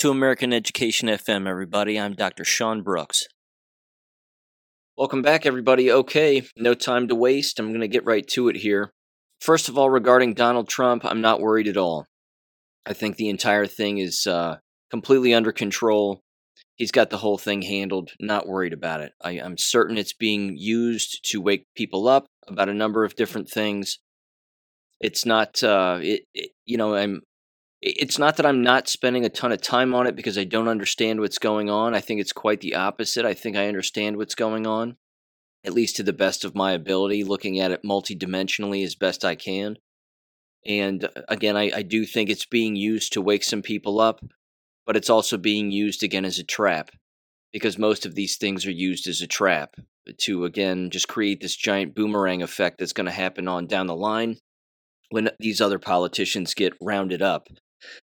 To American Education FM, everybody. I'm Dr. Sean Brooks. Welcome back, everybody. Okay, no time to waste. I'm going to get right to it here. First of all, regarding Donald Trump, I'm not worried at all. I think the entire thing is uh, completely under control. He's got the whole thing handled. Not worried about it. I, I'm certain it's being used to wake people up about a number of different things. It's not, uh, it, it you know, I'm it's not that I'm not spending a ton of time on it because I don't understand what's going on. I think it's quite the opposite. I think I understand what's going on, at least to the best of my ability, looking at it multidimensionally as best I can. And uh, again, I, I do think it's being used to wake some people up, but it's also being used again as a trap because most of these things are used as a trap to, again, just create this giant boomerang effect that's going to happen on down the line when these other politicians get rounded up.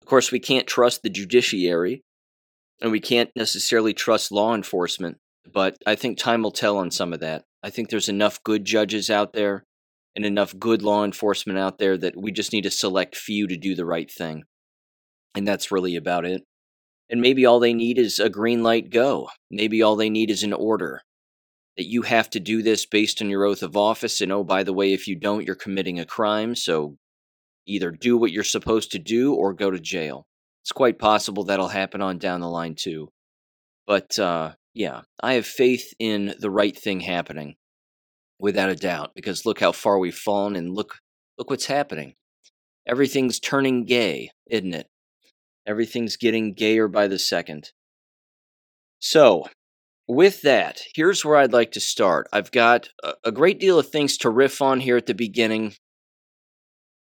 Of course, we can't trust the judiciary and we can't necessarily trust law enforcement, but I think time will tell on some of that. I think there's enough good judges out there and enough good law enforcement out there that we just need to select few to do the right thing. And that's really about it. And maybe all they need is a green light go. Maybe all they need is an order that you have to do this based on your oath of office. And oh, by the way, if you don't, you're committing a crime. So either do what you're supposed to do or go to jail. It's quite possible that'll happen on down the line too. But uh, yeah, I have faith in the right thing happening, without a doubt. Because look how far we've fallen, and look look what's happening. Everything's turning gay, isn't it? Everything's getting gayer by the second. So, with that, here's where I'd like to start. I've got a great deal of things to riff on here at the beginning,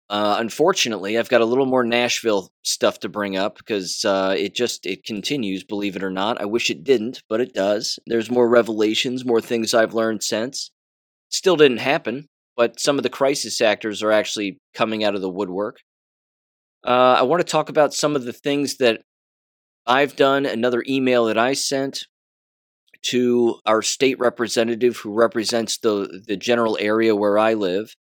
uh, unfortunately, I've got a little more Nashville stuff to bring up because uh, it just it continues. Believe it or not, I wish it didn't, but it does. There's more revelations, more things I've learned since. Still didn't happen, but some of the crisis actors are actually coming out of the woodwork. Uh, I want to talk about some of the things that I've done. Another email that I sent to our state representative who represents the the general area where I live.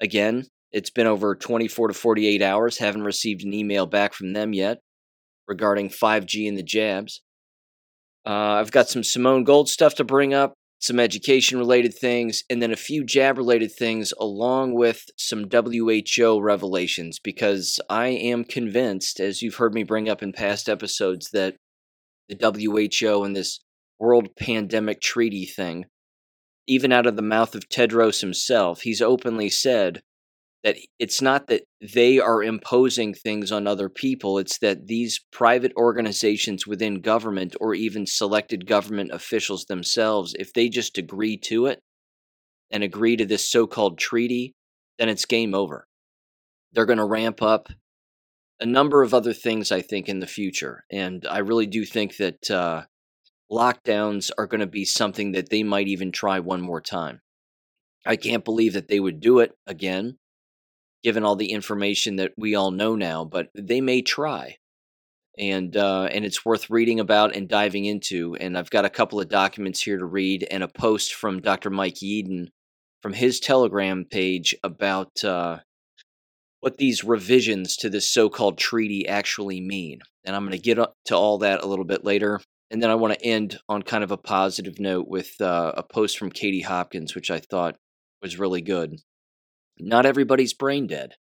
Again, it's been over 24 to 48 hours. Haven't received an email back from them yet regarding 5G and the jabs. Uh, I've got some Simone Gold stuff to bring up, some education related things, and then a few jab related things, along with some WHO revelations, because I am convinced, as you've heard me bring up in past episodes, that the WHO and this World Pandemic Treaty thing, even out of the mouth of Tedros himself, he's openly said that it's not that they are imposing things on other people it's that these private organizations within government or even selected government officials themselves if they just agree to it and agree to this so-called treaty then it's game over. They're going to ramp up a number of other things i think in the future and i really do think that uh, lockdowns are going to be something that they might even try one more time. I can't believe that they would do it again given all the information that we all know now, but they may try. And uh, and it's worth reading about and diving into. And I've got a couple of documents here to read and a post from Dr. Mike Yeadon from his Telegram page about uh, what these revisions to this so-called treaty actually mean. And I'm going to get to all that a little bit later. And then I want to end on kind of a positive note with uh, a post from Katie Hopkins, which I thought was really good not everybody's brain dead.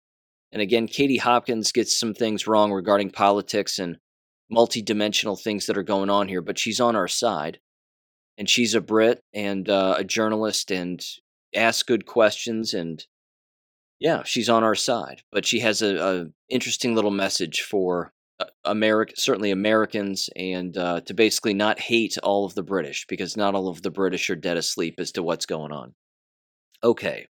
And again, Katie Hopkins gets some things wrong regarding politics and multidimensional things that are going on here, but she's on our side. And she's a Brit and uh, a journalist and asks good questions. And yeah, she's on our side. But she has a, a interesting little message for uh, America, certainly Americans, and uh, to basically not hate all of the British because not all of the British are dead asleep as to what's going on. Okay,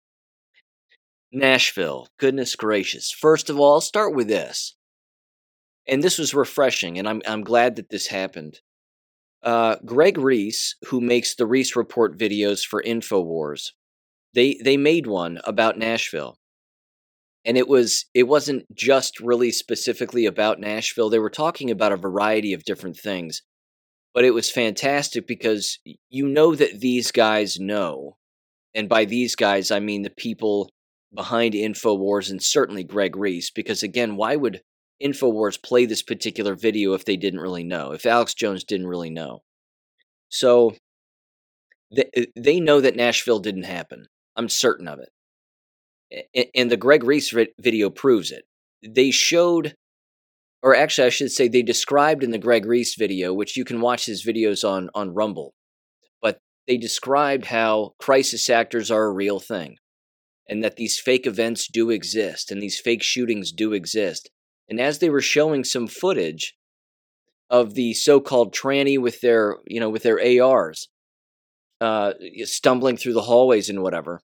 Nashville, goodness gracious. First of all, I'll start with this. And this was refreshing, and I'm, I'm glad that this happened. Uh, Greg Reese, who makes the Reese Report videos for InfoWars, they, they made one about Nashville. And it was it wasn't just really specifically about Nashville. They were talking about a variety of different things. But it was fantastic because you know that these guys know. And by these guys, I mean the people behind InfoWars and certainly Greg Reese, because again, why would InfoWars play this particular video if they didn't really know, if Alex Jones didn't really know. So they, uh, they know that Nashville didn't happen. I'm certain of it. And the Greg Reese video proves it. They showed, or actually, I should say, they described in the Greg Reese video, which you can watch his videos on, on Rumble, but they described how crisis actors are a real thing and that these fake events do exist and these fake shootings do exist. And as they were showing some footage of the so-called tranny with their, you know, with their ARs, uh, stumbling through the hallways and whatever,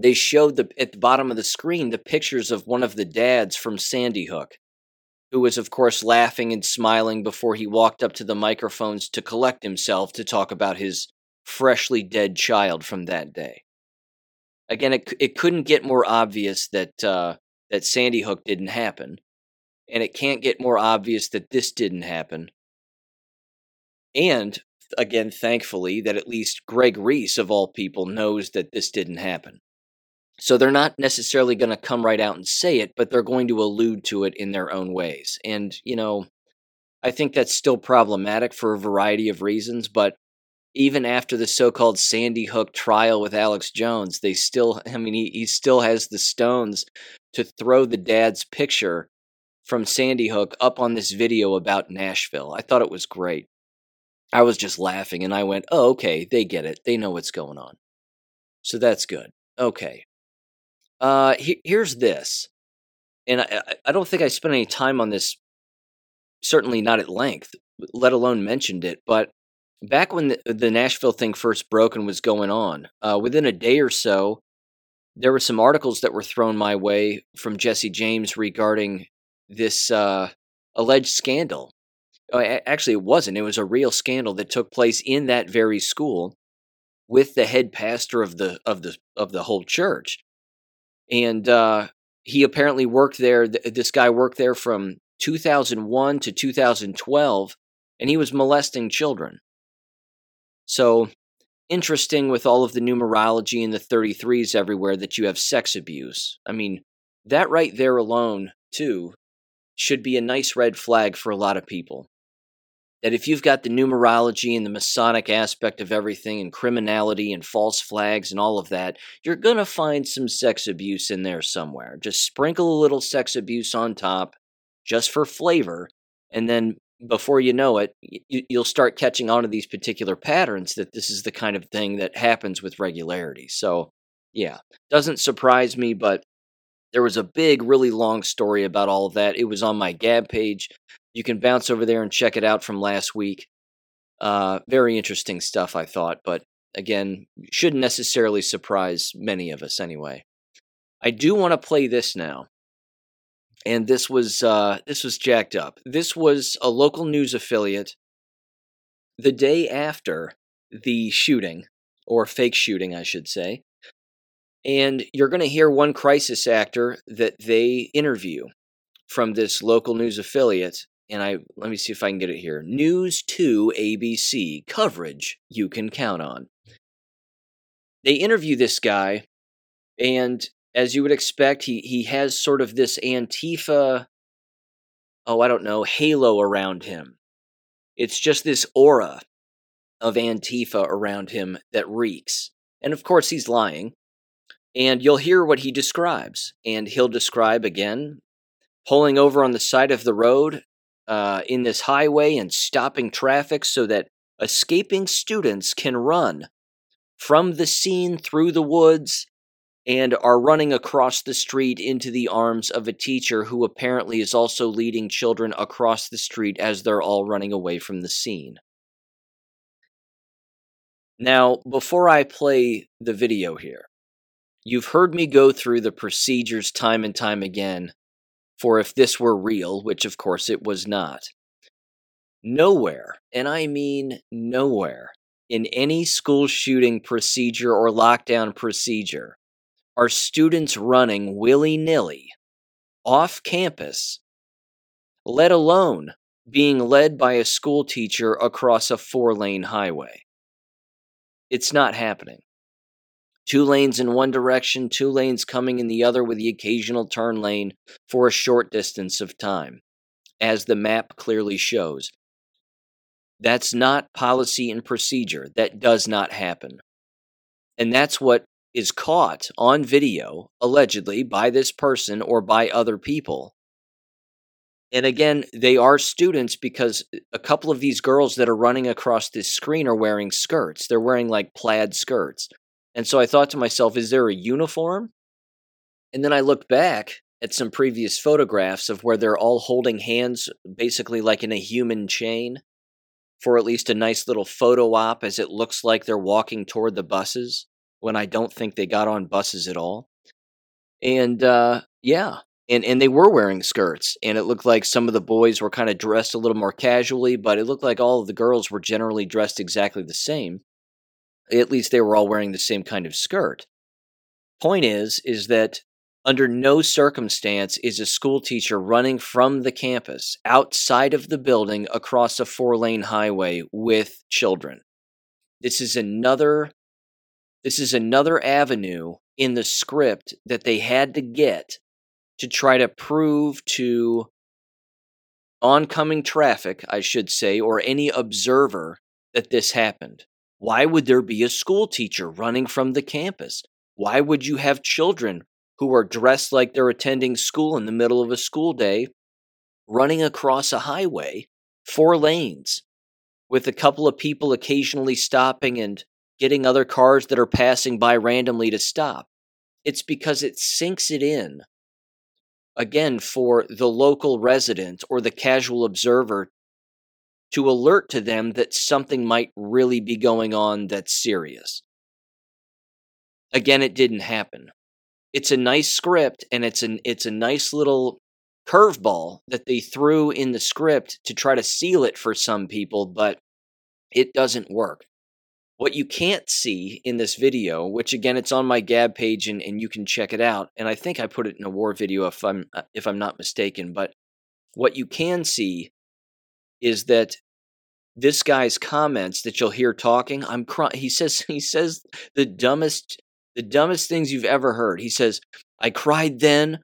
they showed the at the bottom of the screen the pictures of one of the dads from Sandy Hook, who was of course laughing and smiling before he walked up to the microphones to collect himself to talk about his freshly dead child from that day again, it it couldn't get more obvious that uh, that Sandy Hook didn't happen, and it can't get more obvious that this didn't happen. And again, thankfully, that at least Greg Reese of all people knows that this didn't happen. So they're not necessarily going to come right out and say it, but they're going to allude to it in their own ways. And you know, I think that's still problematic for a variety of reasons, but even after the so-called Sandy Hook trial with Alex Jones, they still I mean he, he still has the stones to throw the dad's picture from Sandy Hook up on this video about Nashville. I thought it was great. I was just laughing and I went, "Oh, okay, they get it. They know what's going on." So that's good. Okay. Uh he, here's this. And I I don't think I spent any time on this certainly not at length, let alone mentioned it, but back when the, the, Nashville thing first broke and was going on, uh, within a day or so, there were some articles that were thrown my way from Jesse James regarding this uh, alleged scandal. Uh, actually, it wasn't. It was a real scandal that took place in that very school with the head pastor of the of the of the whole church, and uh, he apparently worked there. This guy worked there from 2001 to 2012, and he was molesting children. So interesting with all of the numerology and the 33s everywhere that you have sex abuse. I mean, that right there alone, too, should be a nice red flag for a lot of people. That if you've got the numerology and the Masonic aspect of everything and criminality and false flags and all of that, you're going to find some sex abuse in there somewhere. Just sprinkle a little sex abuse on top just for flavor, and then before you know it, you, will start catching on to these particular patterns that this is the kind of thing that happens with regularity. So, yeah, doesn't surprise me, but there was a big, really long story about all of that. It was on my Gab page. You can bounce over there and check it out from last week. Uh, very interesting stuff, I thought, but again, shouldn't necessarily surprise many of us anyway. I do want to play this now and this was uh, this was jacked up. This was a local news affiliate. The day after the shooting, or fake shooting, I should say, and you're going to hear one crisis actor that they interview from this local news affiliate. And I let me see if I can get it here. News 2 ABC coverage you can count on. They interview this guy, and as you would expect, he he has sort of this Antifa, oh, I don't know, halo around him. It's just this aura of Antifa around him that reeks. And of course, he's lying. And you'll hear what he describes. And he'll describe again pulling over on the side of the road uh, in this highway and stopping traffic so that escaping students can run from the scene through the woods and are running across the street into the arms of a teacher who apparently is also leading children across the street as they're all running away from the scene. Now, before I play the video here, you've heard me go through the procedures time and time again for if this were real, which of course it was not. Nowhere, and I mean nowhere, in any school shooting procedure or lockdown procedure are students running willy nilly off campus, let alone being led by a school teacher across a four lane highway. It's not happening. Two lanes in one direction, two lanes coming in the other with the occasional turn lane for a short distance of time, as the map clearly shows. That's not policy and procedure. That does not happen. And that's what is caught on video, allegedly, by this person or by other people. And again, they are students because a couple of these girls that are running across this screen are wearing skirts. They're wearing like plaid skirts. And so I thought to myself, is there a uniform? And then I looked back at some previous photographs of where they're all holding hands, basically like in a human chain, for at least a nice little photo op as it looks like they're walking toward the buses when I don't think they got on buses at all. And uh, yeah, and and they were wearing skirts and it looked like some of the boys were kind of dressed a little more casually but it looked like all of the girls were generally dressed exactly the same at least they were all wearing the same kind of skirt point is is that under no circumstance is a school teacher running from the campus outside of the building across a four lane highway with children this is another this is another avenue in the script that they had to get to try to prove to oncoming traffic, I should say, or any observer that this happened. Why would there be a school teacher running from the campus? Why would you have children who are dressed like they're attending school in the middle of a school day running across a highway, four lanes, with a couple of people occasionally stopping and getting other cars that are passing by randomly to stop? It's because it sinks it in again for the local resident or the casual observer to alert to them that something might really be going on that's serious. Again, it didn't happen. It's a nice script and it's an it's a nice little curveball that they threw in the script to try to seal it for some people, but it doesn't work. What you can't see in this video, which again it's on my Gab page and, and you can check it out, and I think I put it in a war video if I'm uh, if I'm not mistaken, but what you can see is that this guy's comments that you'll hear talking, I'm crying. He says he says the dumbest the dumbest things you've ever heard. He says, "I cried then,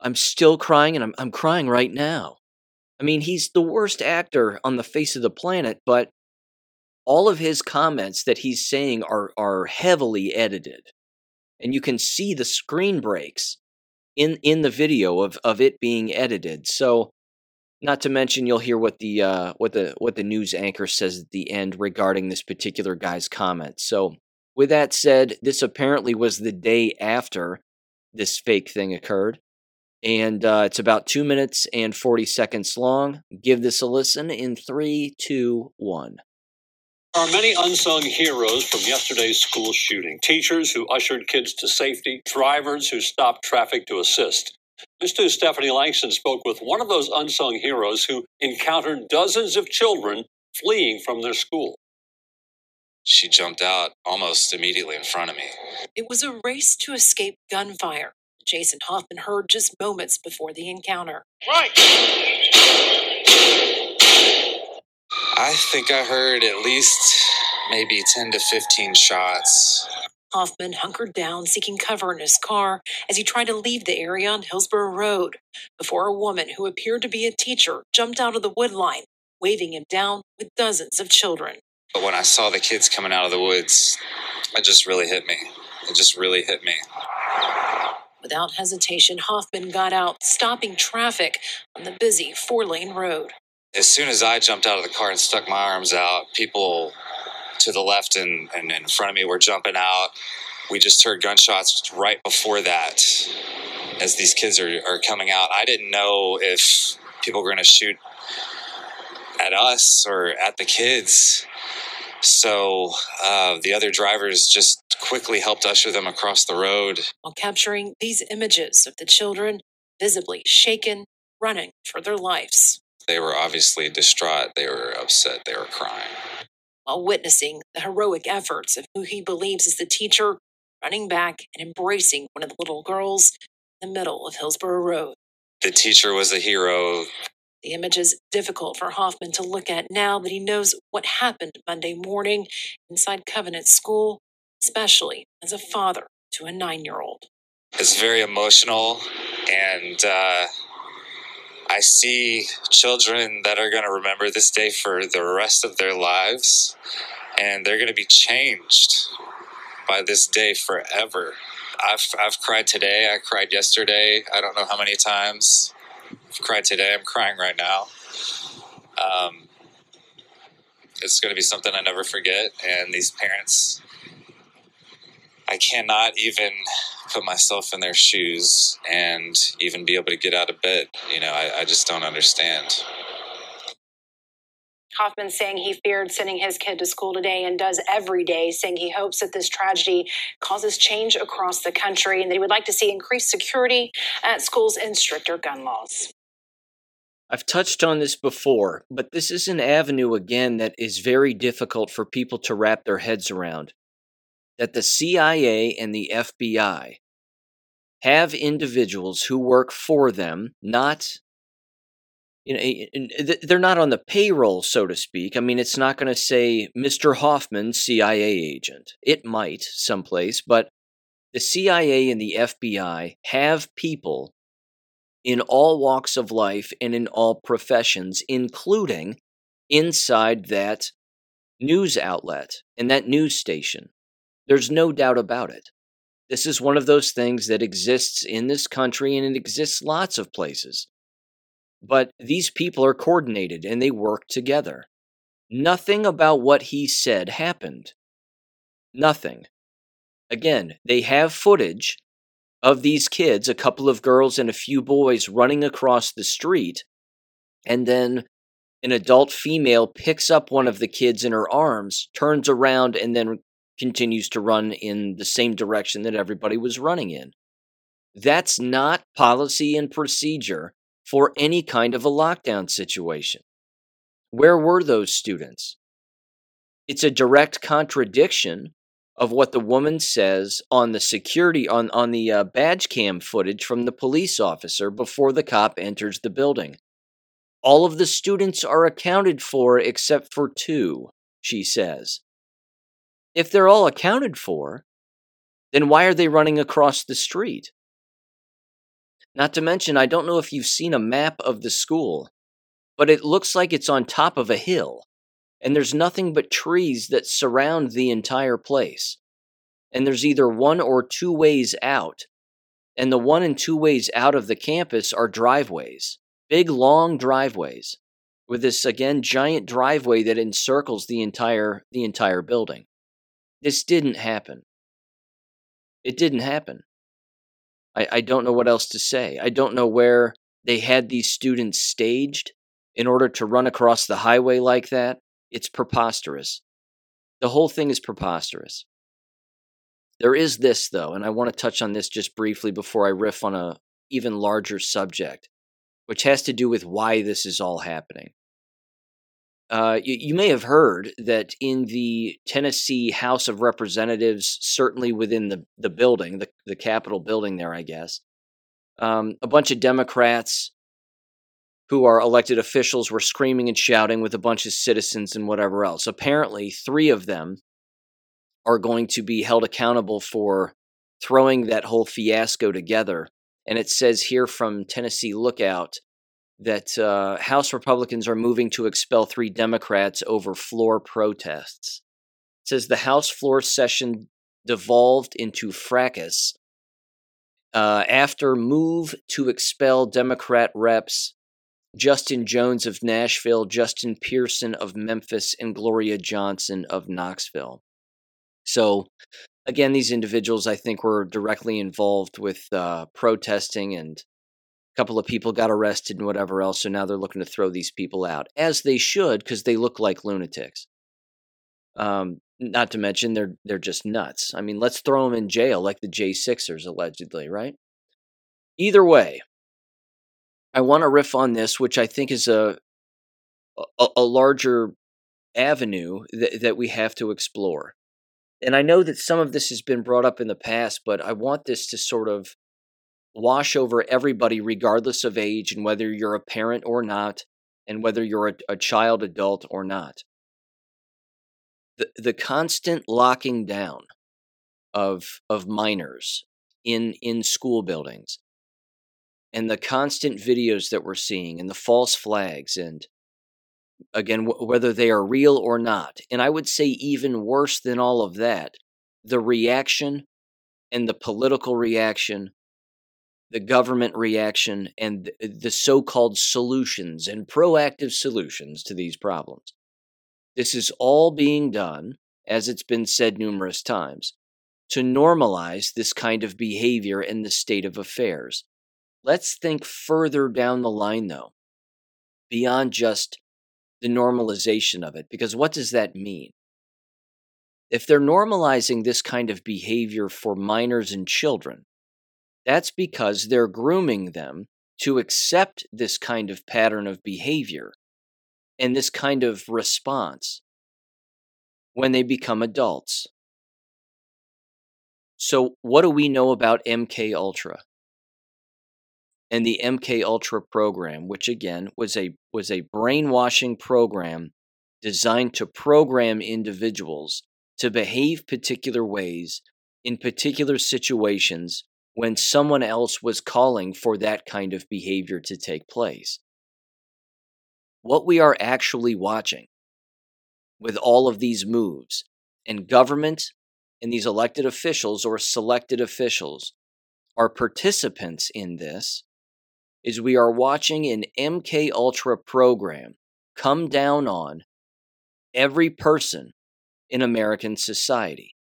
I'm still crying, and I'm I'm crying right now." I mean, he's the worst actor on the face of the planet, but all of his comments that he's saying are are heavily edited. And you can see the screen breaks in in the video of of it being edited. So not to mention you'll hear what the uh, what the what the news anchor says at the end regarding this particular guy's comment so with that said this apparently was the day after this fake thing occurred. And uh, it's about two minutes and 40 seconds long. Give this a listen in three two one there are many unsung heroes from yesterday's school shooting teachers who ushered kids to safety, drivers who stopped traffic to assist. This too, Stephanie Langston spoke with one of those unsung heroes who encountered dozens of children fleeing from their school. She jumped out almost immediately in front of me. It was a race to escape gunfire. Jason Hoffman heard just moments before the encounter. Right! I think I heard at least maybe 10 to 15 shots. Hoffman hunkered down, seeking cover in his car as he tried to leave the area on Hillsboro Road before a woman who appeared to be a teacher jumped out of the wood line, waving him down with dozens of children. But when I saw the kids coming out of the woods, it just really hit me. It just really hit me. Without hesitation, Hoffman got out, stopping traffic on the busy four lane road as soon as I jumped out of the car and stuck my arms out, people to the left and, and in front of me were jumping out. We just heard gunshots right before that as these kids are, are coming out. I didn't know if people were going to shoot at us or at the kids. So uh, the other drivers just quickly helped usher them across the road. While capturing these images of the children visibly shaken, running for their lives. They were obviously distraught. They were upset. They were crying. While witnessing the heroic efforts of who he believes is the teacher, running back and embracing one of the little girls in the middle of Hillsboro Road. The teacher was a hero. The image is difficult for Hoffman to look at now that he knows what happened Monday morning inside Covenant School especially as a father to a nine year old. It's very emotional, and uh, I see children that are going to remember this day for the rest of their lives, and they're going to be changed by this day forever. I've, I've cried today. I cried yesterday. I don't know how many times. I've cried today. I'm crying right now. Um, it's going to be something I never forget. And these parents, I cannot even put myself in their shoes and even be able to get out of bed. You know, I, I just don't understand. Hoffman saying he feared sending his kid to school today and does every day, saying he hopes that this tragedy causes change across the country and that he would like to see increased security at schools and stricter gun laws. I've touched on this before, but this is an avenue again that is very difficult for people to wrap their heads around. That the CIA and the FBI have individuals who work for them, not you know, they're not on the payroll, so to speak. I mean, it's not going to say Mr. Hoffman, CIA agent. It might someplace, but the CIA and the FBI have people in all walks of life and in all professions, including inside that news outlet and that news station. There's no doubt about it. This is one of those things that exists in this country and it exists lots of places. But these people are coordinated and they work together. Nothing about what he said happened. Nothing. Again, they have footage of these kids, a couple of girls and a few boys running across the street, and then an adult female picks up one of the kids in her arms, turns around, and then continues to run in the same direction that everybody was running in. That's not policy and procedure for any kind of a lockdown situation. Where were those students? It's a direct contradiction of what the woman says on the security on on the uh, badge cam footage from the police officer before the cop enters the building. All of the students are accounted for except for two, she says. If they're all accounted for, then why are they running across the street? Not to mention, I don't know if you've seen a map of the school, but it looks like it's on top of a hill and there's nothing but trees that surround the entire place. And there's either one or two ways out. And the one and two ways out of the campus are driveways, big long driveways, with this again giant driveway that encircles the entire the entire building. This didn't happen. It didn't happen. I, I don't know what else to say. I don't know where they had these students staged in order to run across the highway like that. It's preposterous. The whole thing is preposterous. There is this, though, and I want to touch on this just briefly before I riff on a even larger subject, which has to do with why this is all happening. Uh, you, you, may have heard that in the Tennessee House of Representatives, certainly within the, the building, the, the Capitol building there, I guess, um, a bunch of Democrats who are elected officials were screaming and shouting with a bunch of citizens and whatever else. Apparently, three of them are going to be held accountable for throwing that whole fiasco together. And it says here from Tennessee Lookout that uh, House Republicans are moving to expel three Democrats over floor protests. It says the House floor session devolved into fracas uh, after move to expel Democrat reps Justin Jones of Nashville, Justin Pearson of Memphis, and Gloria Johnson of Knoxville. So, again, these individuals I think were directly involved with uh, protesting, and couple of people got arrested and whatever else. So now they're looking to throw these people out, as they should, because they look like lunatics. Um, not to mention they're they're just nuts. I mean, let's throw them in jail like the J Sixers allegedly, right? Either way, I want to riff on this, which I think is a a, a larger avenue that, that we have to explore. And I know that some of this has been brought up in the past, but I want this to sort of wash over everybody, regardless of age, and whether you're a parent or not, and whether you're a, a child, adult, or not. The, the constant locking down of of minors in in school buildings and the constant videos that we're seeing and the false flags and again w- whether they are real or not and i would say even worse than all of that the reaction and the political reaction the government reaction and the so-called solutions and proactive solutions to these problems this is all being done as it's been said numerous times to normalize this kind of behavior in the state of affairs Let's think further down the line, though, beyond just the normalization of it, because what does that mean? If they're normalizing this kind of behavior for minors and children, that's because they're grooming them to accept this kind of pattern of behavior and this kind of response when they become adults. So, what do we know about MK Ultra? and the MK Ultra program, which again was a was a brainwashing program designed to program individuals to behave particular ways in particular situations when someone else was calling for that kind of behavior to take place. What we are actually watching with all of these moves and government and these elected officials or selected officials are participants in this is we are watching an MK Ultra program come down on every person in American society.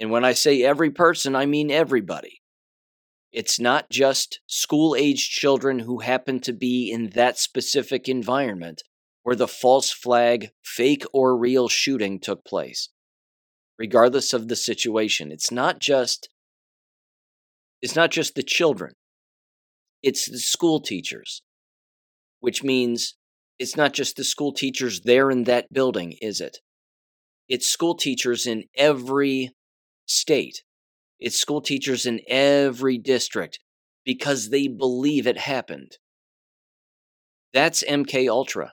And when I say every person, I mean everybody. It's not just school age children who happen to be in that specific environment where the false flag, fake or real shooting took place. Regardless of the situation, it's not just it's not just the children it's the school teachers, which means it's not just the school teachers there in that building, is it? It's school teachers in every state. It's school teachers in every district because they believe it happened. That's MK Ultra.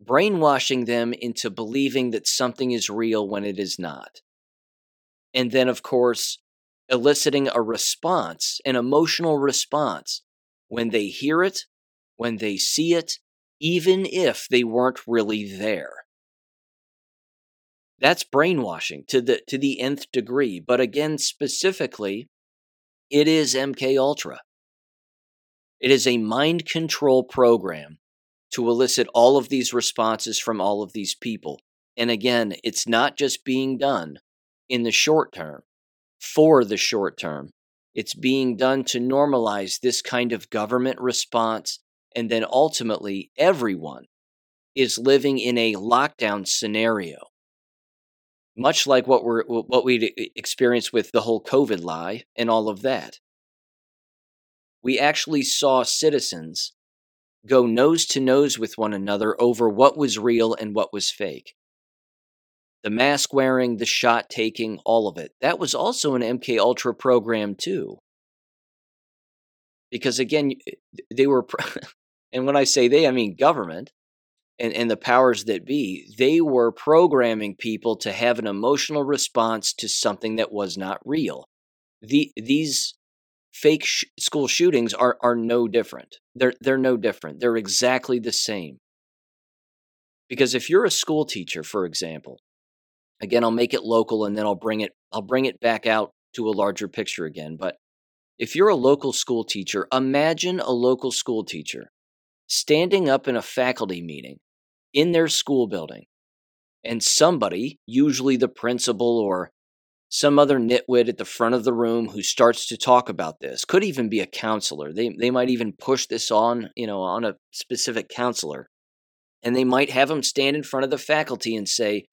Brainwashing them into believing that something is real when it is not. And then, of course, eliciting a response, an emotional response, when they hear it, when they see it, even if they weren't really there. That's brainwashing to the to the nth degree, but again specifically it is MK Ultra. It is a mind control program to elicit all of these responses from all of these people. And again, it's not just being done in the short term for the short term. It's being done to normalize this kind of government response, and then ultimately, everyone is living in a lockdown scenario. Much like what we're what we experienced with the whole COVID lie and all of that. We actually saw citizens go nose to nose with one another over what was real and what was fake the mask wearing, the shot taking, all of it. That was also an MK Ultra program too. Because again, they were, and when I say they, I mean government and, and the powers that be, they were programming people to have an emotional response to something that was not real. The, these fake sh- school shootings are, are no different. They're, they're no different. They're exactly the same. Because if you're a school teacher, for example, Again, I'll make it local and then I'll bring it I'll bring it back out to a larger picture again, but if you're a local school teacher, imagine a local school teacher standing up in a faculty meeting in their school building and somebody, usually the principal or some other nitwit at the front of the room who starts to talk about this could even be a counselor they they might even push this on you know on a specific counselor and they might have them stand in front of the faculty and say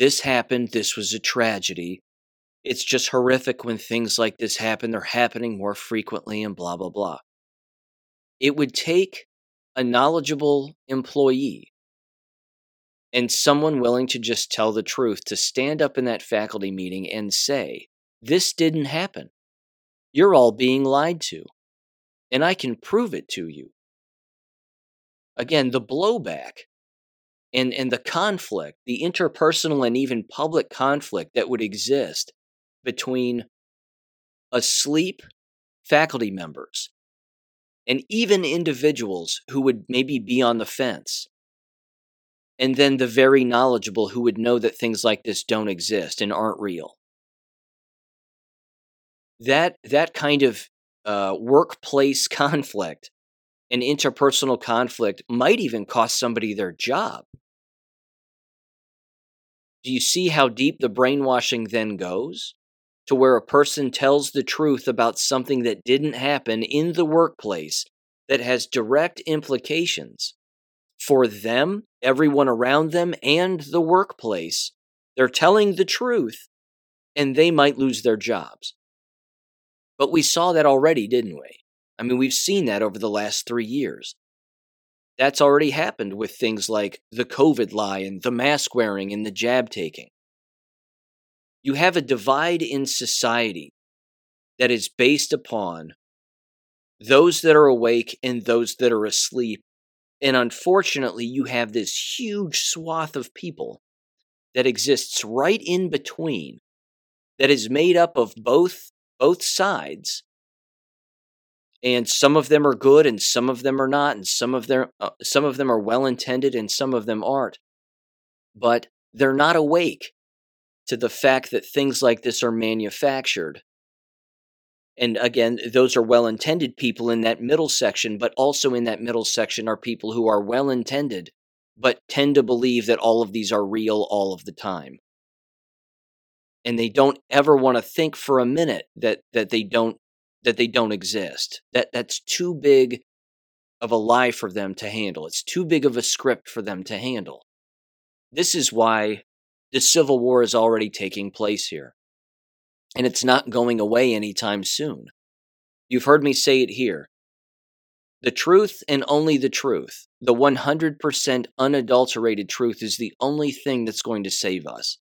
this happened, this was a tragedy. It's just horrific when things like this happen. They're happening more frequently and blah, blah, blah. It would take a knowledgeable employee and someone willing to just tell the truth to stand up in that faculty meeting and say, This didn't happen. You're all being lied to. And I can prove it to you. Again, the blowback and, and the conflict, the interpersonal and even public conflict that would exist between asleep faculty members and even individuals who would maybe be on the fence and then the very knowledgeable who would know that things like this don't exist and aren't real. That that kind of uh, workplace conflict and interpersonal conflict might even cost somebody their job. Do you see how deep the brainwashing then goes? To where a person tells the truth about something that didn't happen in the workplace that has direct implications for them, everyone around them, and the workplace. They're telling the truth and they might lose their jobs. But we saw that already, didn't we? I mean, we've seen that over the last three years. That's already happened with things like the COVID lie and the mask wearing and the jab taking. You have a divide in society that is based upon those that are awake and those that are asleep and unfortunately, you have this huge swath of people that exists right in between that is made up of both both sides. And some of them are good and some of them are not and some of them uh, some of them are well intended and some of them aren't. But they're not awake to the fact that things like this are manufactured and again, those are well intended people in that middle section, but also in that middle section are people who are well intended, but tend to believe that all of these are real all of the time. And they don't ever want to think for a minute that, that they don't that they don't exist. That that's too big of a lie for them to handle. It's too big of a script for them to handle. This is why the Civil War is already taking place here and it's not going away anytime soon. You've heard me say it here. The truth and only the truth, the 100% unadulterated truth, is the only thing that's going to save us.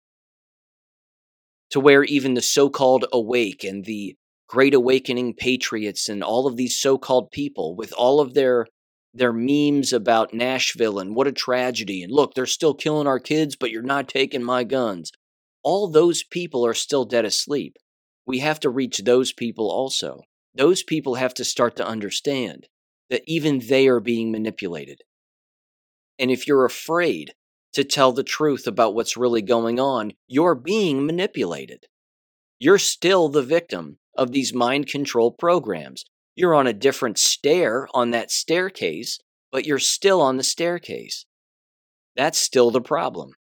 To where even the so called awake and the great awakening patriots and all of these so called people, with all of their their memes about Nashville and what a tragedy, and look, they're still killing our kids, but you're not taking my guns all those people are still dead asleep. We have to reach those people also. Those people have to start to understand that even they are being manipulated. And if you're afraid to tell the truth about what's really going on, you're being manipulated. You're still the victim of these mind control programs. You're on a different stair on that staircase, but you're still on the staircase. That's still the problem.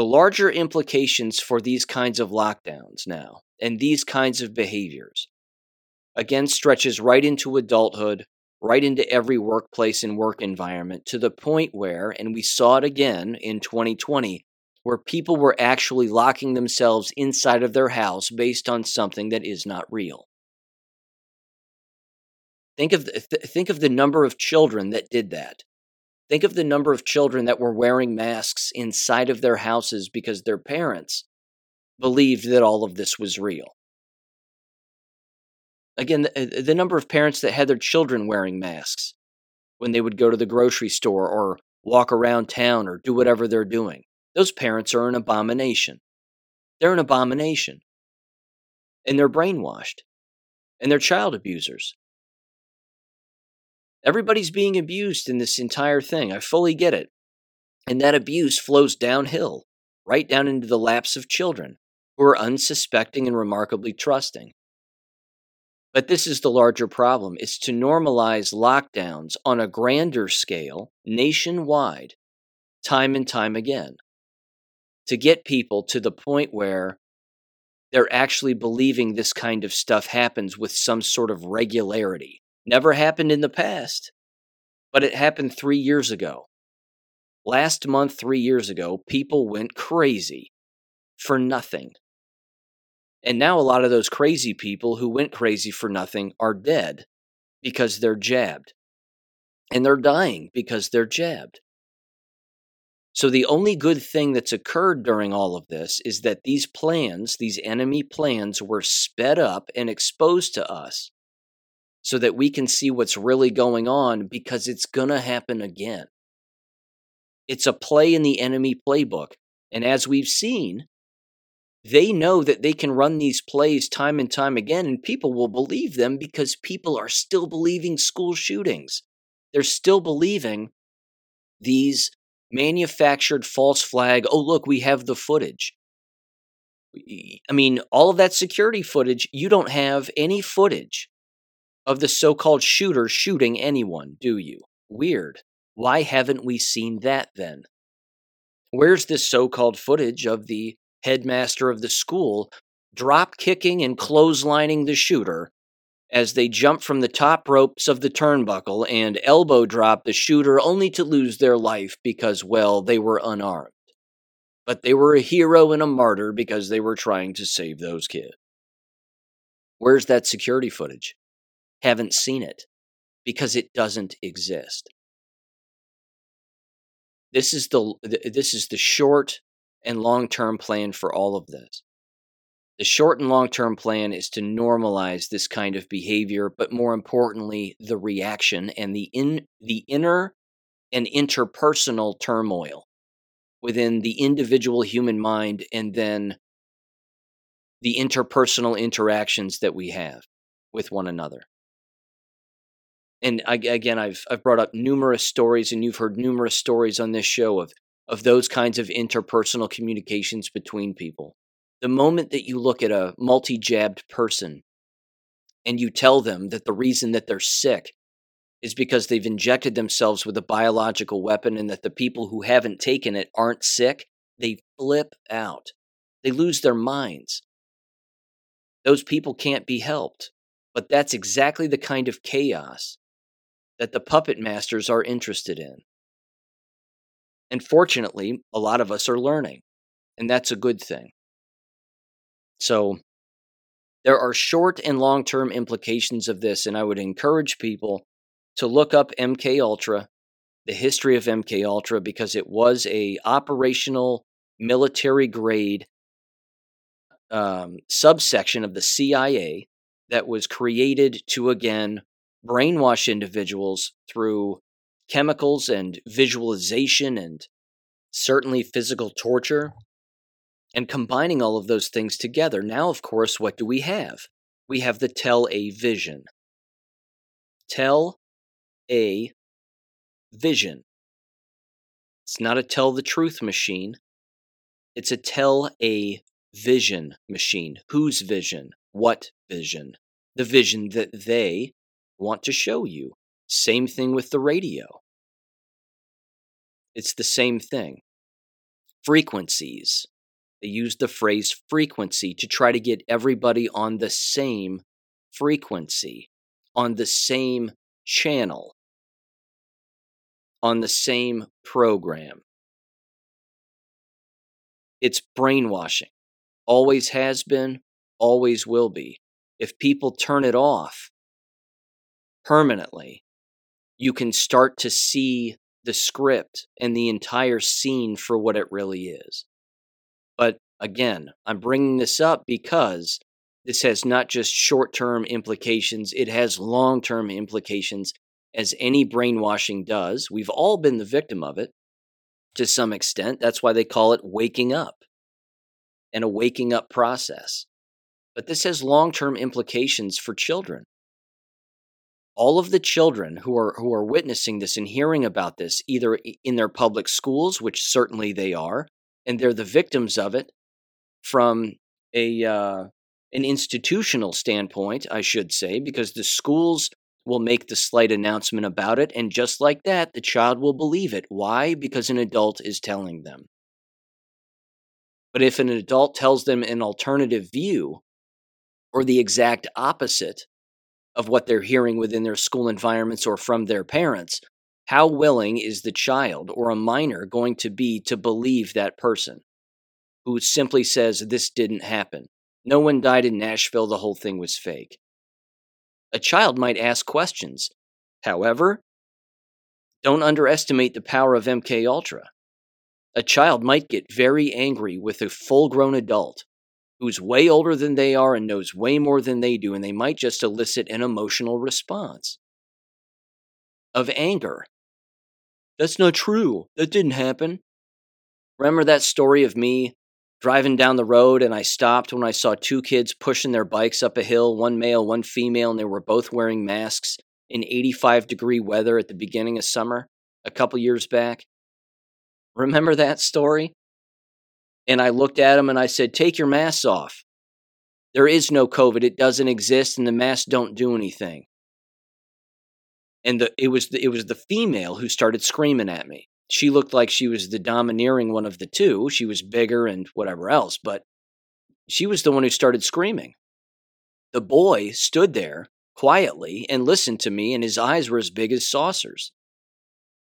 The larger implications for these kinds of lockdowns now and these kinds of behaviors again stretches right into adulthood, right into every workplace and work environment to the point where, and we saw it again in 2020, where people were actually locking themselves inside of their house based on something that is not real. Think of, th- think of the number of children that did that. Think of the number of children that were wearing masks inside of their houses because their parents believed that all of this was real. Again, the, uh, the, number of parents that had their children wearing masks when they would go to the grocery store or walk around town or do whatever they're doing. Those parents are an abomination. They're an abomination. And they're brainwashed. And they're child abusers. Everybody's being abused in this entire thing. I fully get it. And that abuse flows downhill, right down into the laps of children who are unsuspecting and remarkably trusting. But this is the larger problem It's to normalize lockdowns on a grander scale, nationwide, time and time again. To get people to the point where they're actually believing this kind of stuff happens with some sort of regularity. Never happened in the past, but it happened three years ago. Last month, three years ago, people went crazy for nothing. And now a lot of those crazy people who went crazy for nothing are dead because they're jabbed. And they're dying because they're jabbed. So the only good thing that's occurred during all of this is that these plans, these enemy plans, were sped up and exposed to us so that we can see what's really going on because it's going to happen again. It's a play in the enemy playbook. And as we've seen, they know that they can run these plays time and time again, and people will believe them because people are still believing school shootings. They're still believing these manufactured false flag, oh, look, we have the footage. I mean, all of that security footage, you don't have any footage of the so called shooter shooting anyone, do you? Weird. Why haven't we seen that then? Where's this so called footage of the headmaster of the school drop kicking and clotheslining the shooter as they jump from the top ropes of the turnbuckle and elbow drop the shooter only to lose their life because, well, they were unarmed? But they were a hero and a martyr because they were trying to save those kids. Where's that security footage? Haven't seen it because it doesn't exist. This is the this is the short and long-term plan for all of this. The short and long-term plan is to normalize this kind of behavior, but more importantly, the reaction and the in the inner and interpersonal turmoil within the individual human mind and then the interpersonal interactions that we have with one another and I, again, I've I've brought up numerous stories, and you've heard numerous stories on this show of of those kinds of interpersonal communications between people. The moment that you look at a multi-jabbed person and you tell them that the reason that they're sick is because they've injected themselves with a biological weapon and that the people who haven't taken it aren't sick, they flip out. They lose their minds. Those people can't be helped. But that's exactly the kind of chaos that the puppet masters are interested in. And fortunately, a lot of us are learning, and that's a good thing. So, there are short and long term implications of this, and I would encourage people to look up MK Ultra, the history of MK Ultra, because it was a operational military grade um, subsection of the CIA that was created to again brainwash individuals through chemicals and visualization and certainly physical torture. And combining all of those things together, now, of course, what do we have? We have the tell a vision. Tell a vision. It's not a tell the truth machine, it's a tell a vision machine. Whose vision? What vision? The vision that they want to show you. Same thing with the radio. It's the same thing. Frequencies. They use the phrase frequency to try to get everybody on the same frequency, on the same channel, on the same program. It's brainwashing. Always has been, always will be. If people turn it off, permanently, you can start to see the script and the entire scene for what it really is. But again, I'm bringing this up because this has not just short term implications, it has long term implications, as any brainwashing does. We've all been the victim of it to some extent. That's why they call it waking up and a waking up process. But this has long term implications for children all of the children who are who are witnessing this and hearing about this either in their public schools which certainly they are and they're the victims of it from a uh, an institutional standpoint i should say because the schools will make the slight announcement about it and just like that the child will believe it. Why? Because an adult is telling them. But if an adult tells them an alternative view or the exact opposite of what they're hearing within their school environments or from their parents, how willing is the child or a minor going to be to believe that person who simply says, This didn't happen? No one died in Nashville, the whole thing was fake. A child might ask questions. However, don't underestimate the power of MK Ultra. A child might get very angry with a full-grown adult who's way older than they are and knows way more than they do, and they might just elicit an emotional response of anger. That's not true. That didn't happen. Remember that story of me driving down the road and I stopped when I saw two kids pushing their bikes up a hill, one male, one female, and they were both wearing masks in 85 degree weather at the beginning of summer a couple years back? Remember that story? And I looked at him and I said, Take your masks off. There is no COVID. It doesn't exist, and the masks don't do anything. And the, it was the, it was the female who started screaming at me. She looked like she was the domineering one of the two. She was bigger and whatever else, but she was the one who started screaming. The boy stood there quietly and listened to me, and his eyes were as big as saucers.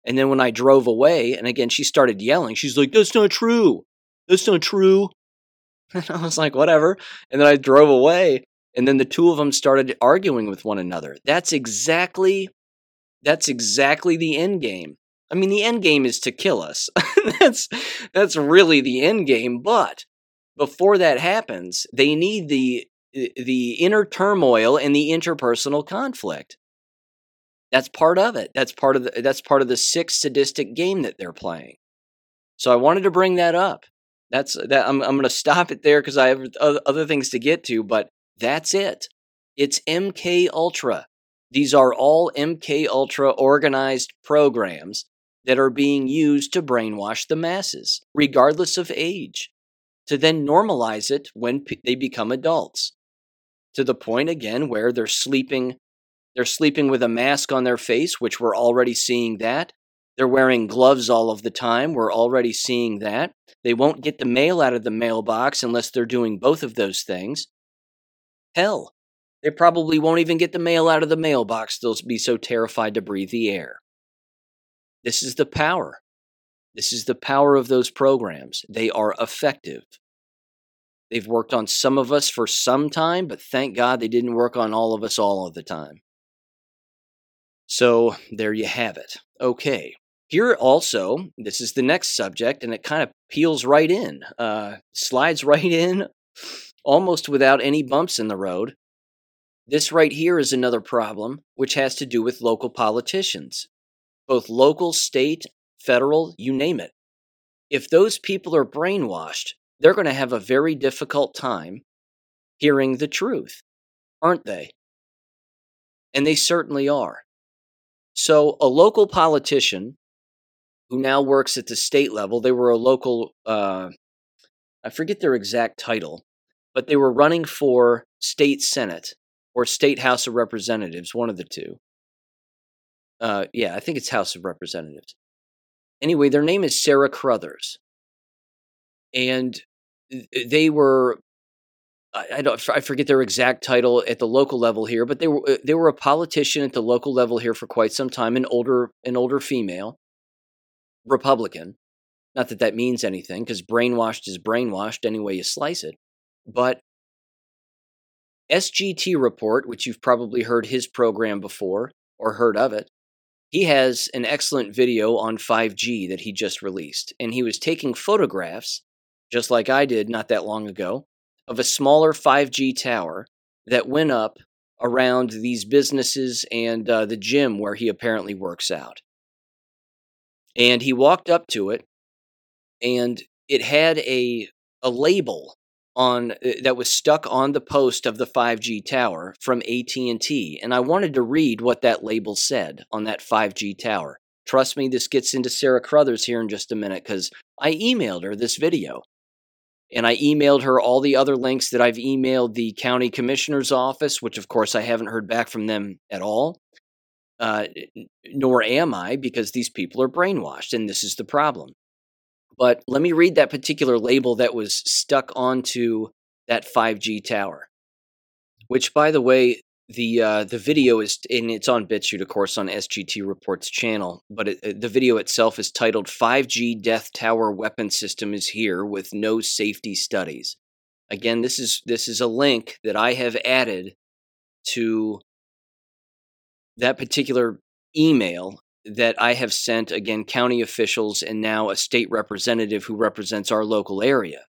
And then when I drove away, and again, she started yelling, she's like, That's not true. That's not true. And I was like, Whatever. And then I drove away, and then the two of them started arguing with one another. That's exactly. That's exactly the end game. I mean, the end game is to kill us. that's that's really the end game. But before that happens, they need the the inner turmoil and the interpersonal conflict. That's part of it. That's part of the that's part of the sick sadistic game that they're playing. So I wanted to bring that up. That's that I'm I'm going to stop it there cuz I have other things to get to, but that's it. It's MK Ultra. These are all MK Ultra organized programs that are being used to brainwash the masses, regardless of age, to then normalize it when p- they become adults. To the point again where they're sleeping they're sleeping with a mask on their face, which we're already seeing that. They're wearing gloves all of the time. We're already seeing that. They won't get the mail out of the mailbox unless they're doing both of those things. Hell, they probably won't even get the mail out of the mailbox. They'll be so terrified to breathe the air. This is the power. This is the power of those programs. They are effective. They've worked on some of us for some time, but thank God they didn't work on all of us all of the time. So there you have it. Okay. Here also, this is the next subject, and it kind of peels right in, uh, slides right in, almost without any bumps in the road. This right here is another problem, which has to do with local politicians, both local, state, federal, you name it. If those people are brainwashed, they're going to have a very difficult time hearing the truth, aren't they? And they certainly are. So, a local politician who now works at the state level, they were a local, uh, I forget their exact title, but they were running for state senate or state House of Representatives, one of the two. Uh, yeah, I think it's House of Representatives. Anyway, their name is Sarah Crothers. And they were I, don't I forget their exact title at the local level here, but they were uh, they were a politician at the local level here for quite some time, an older an older female, Republican. Not that that means anything, because brainwashed is brainwashed any way you slice it. But SGT Report, which you've probably heard his program before or heard of it, he has an excellent video on 5G that he just released, and he was taking photographs, just like I did not that long ago, of a smaller 5G tower that went up around these businesses and uh, the gym where he apparently works out. And he walked up to it, and it had a a label on uh, that was stuck on the post of the 5G tower from AT&T and I wanted to read what that label said on that 5G tower. Trust me this gets into Sarah Crothers here in just a minute cuz I emailed her this video and I emailed her all the other links that I've emailed the county commissioner's office, which of course I haven't heard back from them at all. Uh, nor am I, because these people are brainwashed, and this is the problem. But let me read that particular label that was stuck onto that 5G tower. Which, by the way, the uh, the video is and it's on BitChute, of course, on SGT Reports channel. But it, the video itself is titled "5G Death Tower Weapon System is Here with No Safety Studies." Again, this is this is a link that I have added to that particular email that I have sent again county officials and now a state representative who represents our local area.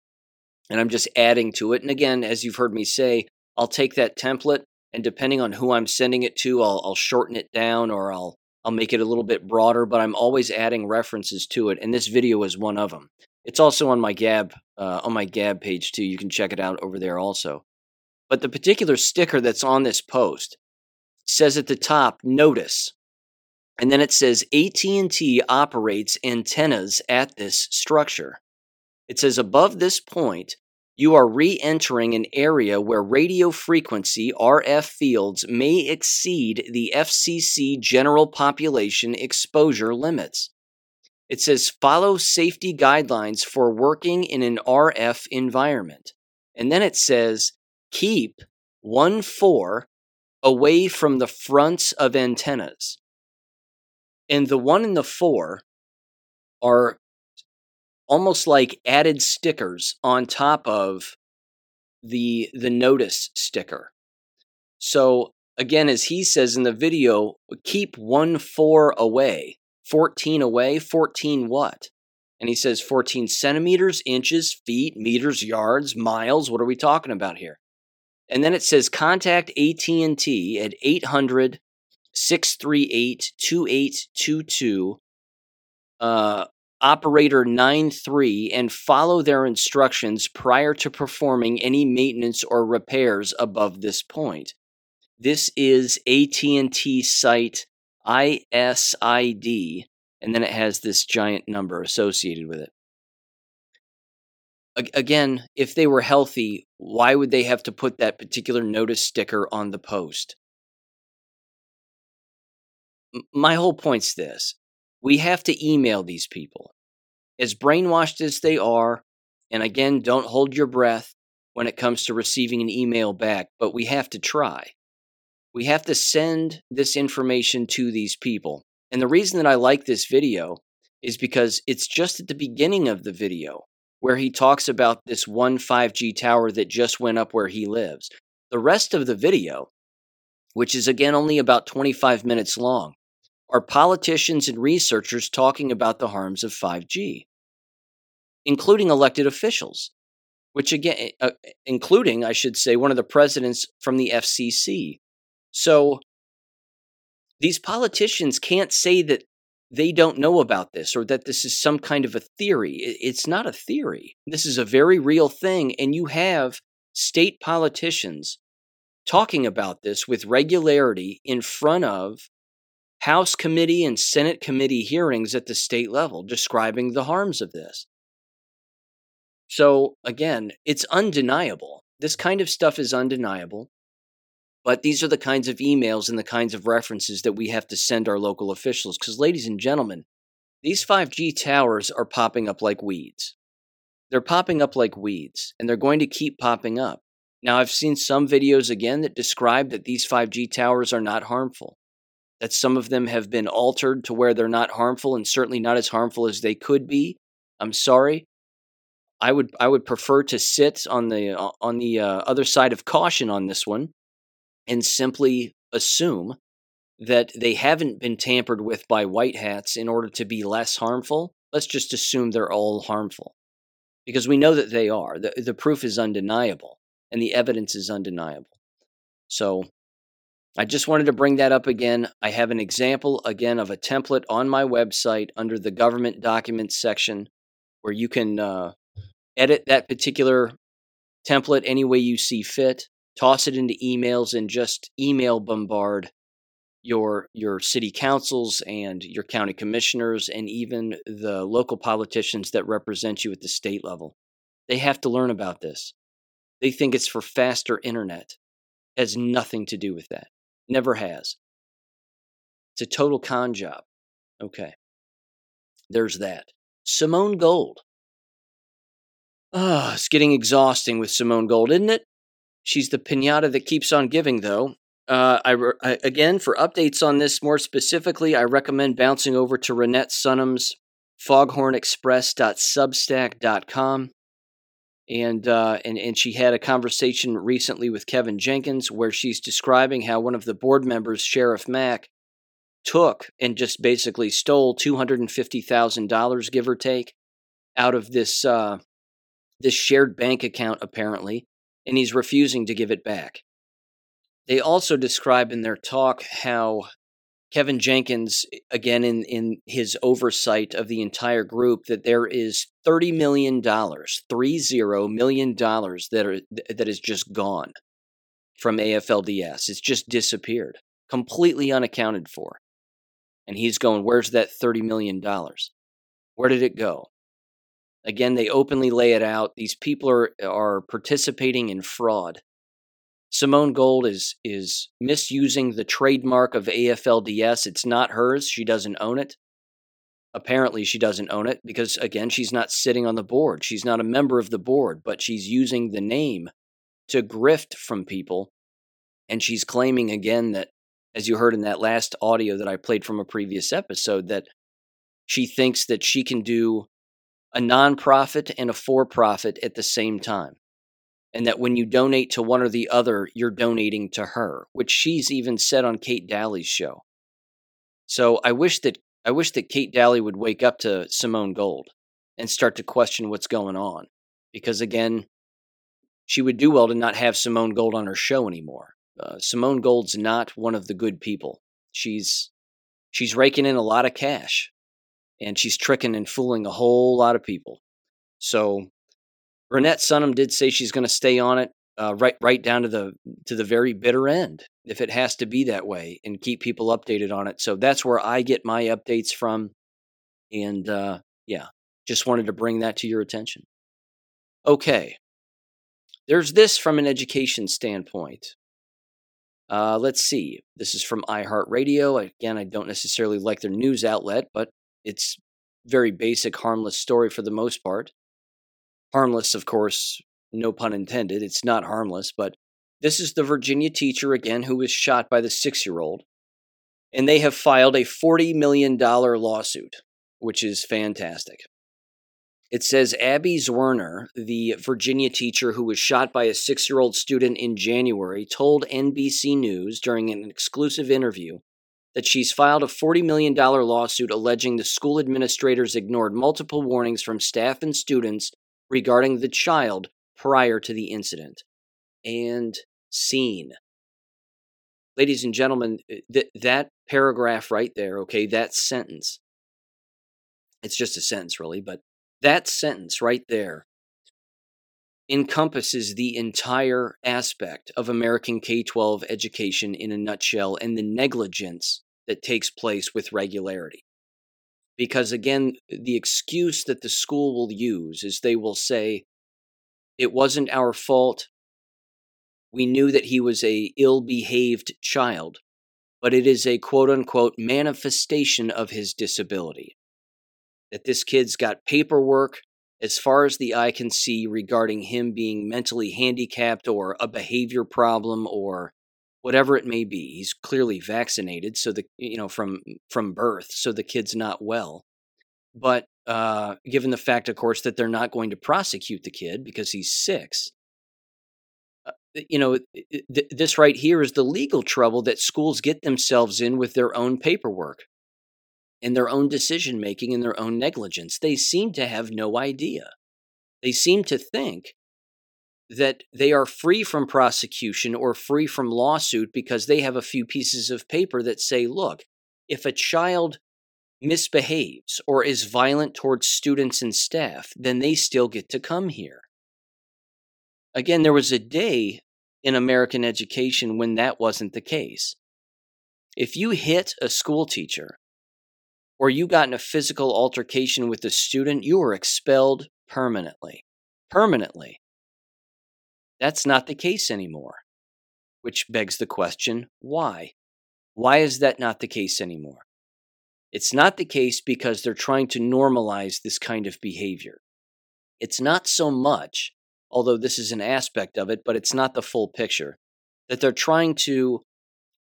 And I'm just adding to it. And again, as you've heard me say, I'll take that template and depending on who I'm sending it to, I'll, I'll shorten it down or I'll I'll make it a little bit broader, but I'm always adding references to it, and this video is one of them. It's also on my Gab uh, on my Gab page too. You can check it out over there also. But the particular sticker that's on this post says at the top, "Notice," and then it says AT&T operates antennas at this structure. It says above this point, you are re entering an area where radio frequency RF fields may exceed the FCC general population exposure limits. It says follow safety guidelines for working in an RF environment. And then it says keep 1 4 away from the fronts of antennas. And the 1 and the 4 are almost like added stickers on top of the the notice sticker. So again, as he says in the video, keep one four away, 14 away, 14 what? And he says 14 centimeters, inches, feet, meters, yards, miles. What are we talking about here? And then it says contact AT&T at 800 638 2822 uh, operator 93 and follow their instructions prior to performing any maintenance or repairs above this point. This is AT&T site ISID and then it has this giant number associated with it. Again, if they were healthy, why would they have to put that particular notice sticker on the post? My whole point's this we have to email these people. As brainwashed as they are, and again, don't hold your breath when it comes to receiving an email back, but we have to try. We have to send this information to these people. And the reason that I like this video is because it's just at the beginning of the video where he talks about this one 5G tower that just went up where he lives. The rest of the video, which is again only about 25 minutes long, are politicians and researchers talking about the harms of 5G, including elected officials, which again, uh, including, I should say, one of the presidents from the FCC. So these politicians can't say that they don't know about this or that this is some kind of a theory. It's not a theory. This is a very real thing. And you have state politicians talking about this with regularity in front of House committee and Senate committee hearings at the state level describing the harms of this. So, again, it's undeniable. This kind of stuff is undeniable. But these are the kinds of emails and the kinds of references that we have to send our local officials. Because, ladies and gentlemen, these 5G towers are popping up like weeds. They're popping up like weeds, and they're going to keep popping up. Now, I've seen some videos again that describe that these 5G towers are not harmful that some of them have been altered to where they're not harmful and certainly not as harmful as they could be. I'm sorry. I would I would prefer to sit on the uh, on the uh, other side of caution on this one and simply assume that they haven't been tampered with by white hats in order to be less harmful. Let's just assume they're all harmful because we know that they are. The, the proof is undeniable and the evidence is undeniable. So I just wanted to bring that up again. I have an example again of a template on my website under the government documents section where you can uh, edit that particular template any way you see fit, toss it into emails, and just email bombard your your city councils and your county commissioners and even the local politicians that represent you at the state level. They have to learn about this. They think it's for faster internet. It has nothing to do with that. Never has. It's a total con job. Okay. There's that. Simone Gold. Ah, oh, it's getting exhausting with Simone Gold, isn't it? She's the pinata that keeps on giving, though. Uh, I, I, again, for updates on this more specifically, I recommend bouncing over to Renette Sunham's foghornexpress.substack.com and uh, and and she had a conversation recently with Kevin Jenkins where she's describing how one of the board members, Sheriff Mack, took and just basically stole two hundred and fifty thousand dollars, give or take, out of this uh, this shared bank account apparently, and he's refusing to give it back. They also describe in their talk how Kevin Jenkins, again, in, in his oversight of the entire group, that there is $30 million, $30 million that, are, that is just gone from AFLDS. It's just disappeared, completely unaccounted for. And he's going, Where's that $30 million? Where did it go? Again, they openly lay it out. These people are, are participating in fraud. Simone Gold is is misusing the trademark of AFLDS. It's not hers. She doesn't own it. Apparently, she doesn't own it because, again, she's not sitting on the board. She's not a member of the board, but she's using the name to grift from people. And she's claiming again that, as you heard in that last audio that I played from a previous episode, that she thinks that she can do a nonprofit and a for profit at the same time and that when you donate to one or the other, you're donating to her, which she's even said on Kate Dalley's show. So I wish that I wish that Kate Dalley would wake up to Simone Gold and start to question what's going on, because again, she would do well to not have Simone Gold on her show anymore. Uh, Simone Gold's not one of the good people. She's she's raking in a lot of cash, and she's tricking and fooling a whole lot of people. So Burnett Sunham did say she's going to stay on it uh, right right down to the to the very bitter end if it has to be that way and keep people updated on it. So that's where I get my updates from, and uh, yeah, just wanted to bring that to your attention. Okay, there's this from an education standpoint. Uh, let's see. This is from iHeartRadio. Again, I don't necessarily like their news outlet, but it's very basic, harmless story for the most part harmless, of course, no pun intended. It's not harmless, but this is the Virginia teacher again who was shot by the six year old. And they have filed a $40 million lawsuit, which is fantastic. It says Abby Zwerner, the Virginia teacher who was shot by a six year old student in January, told NBC News during an exclusive interview that she's filed a $40 million lawsuit alleging the school administrators ignored multiple warnings from staff and students regarding the child prior to the incident. And scene. Ladies and gentlemen, eh, th- that paragraph right there, okay, that sentence, it's just a sentence really, but that sentence right there encompasses the entire aspect of American K 12 education in a nutshell and the negligence that takes place with regularity. Because again, the excuse that the school will use is they will say, it wasn't our fault. We knew that he was a ill-behaved child, but it is a quote unquote manifestation of his disability. That this kid's got paperwork as far as the eye can see regarding him being mentally handicapped or a behavior problem or whatever it may be. He's clearly vaccinated, so the you know from from birth, so the kid's not well. But uh, given the fact, of course, that they're not going to prosecute the kid because he's six, uh, you know, th- this right here is the legal trouble that schools get themselves in with their own paperwork and their own decision making and their own negligence. They seem to have no idea. They seem to think that they are free from prosecution or free from lawsuit because they have a few pieces of paper that say, look, if a child misbehaves or is violent towards students and staff, then they still get to come here. Again, there was a day in American education when that wasn't the case. If you hit a school teacher or you got in a physical altercation with a student, you were expelled permanently. Permanently. That's not the case anymore. Which begs the question why? Why is that not the case anymore? It's not the case because they're trying to normalize this kind of behavior. It's not so much, although this is an aspect of it, but it's not the full picture, that they're trying to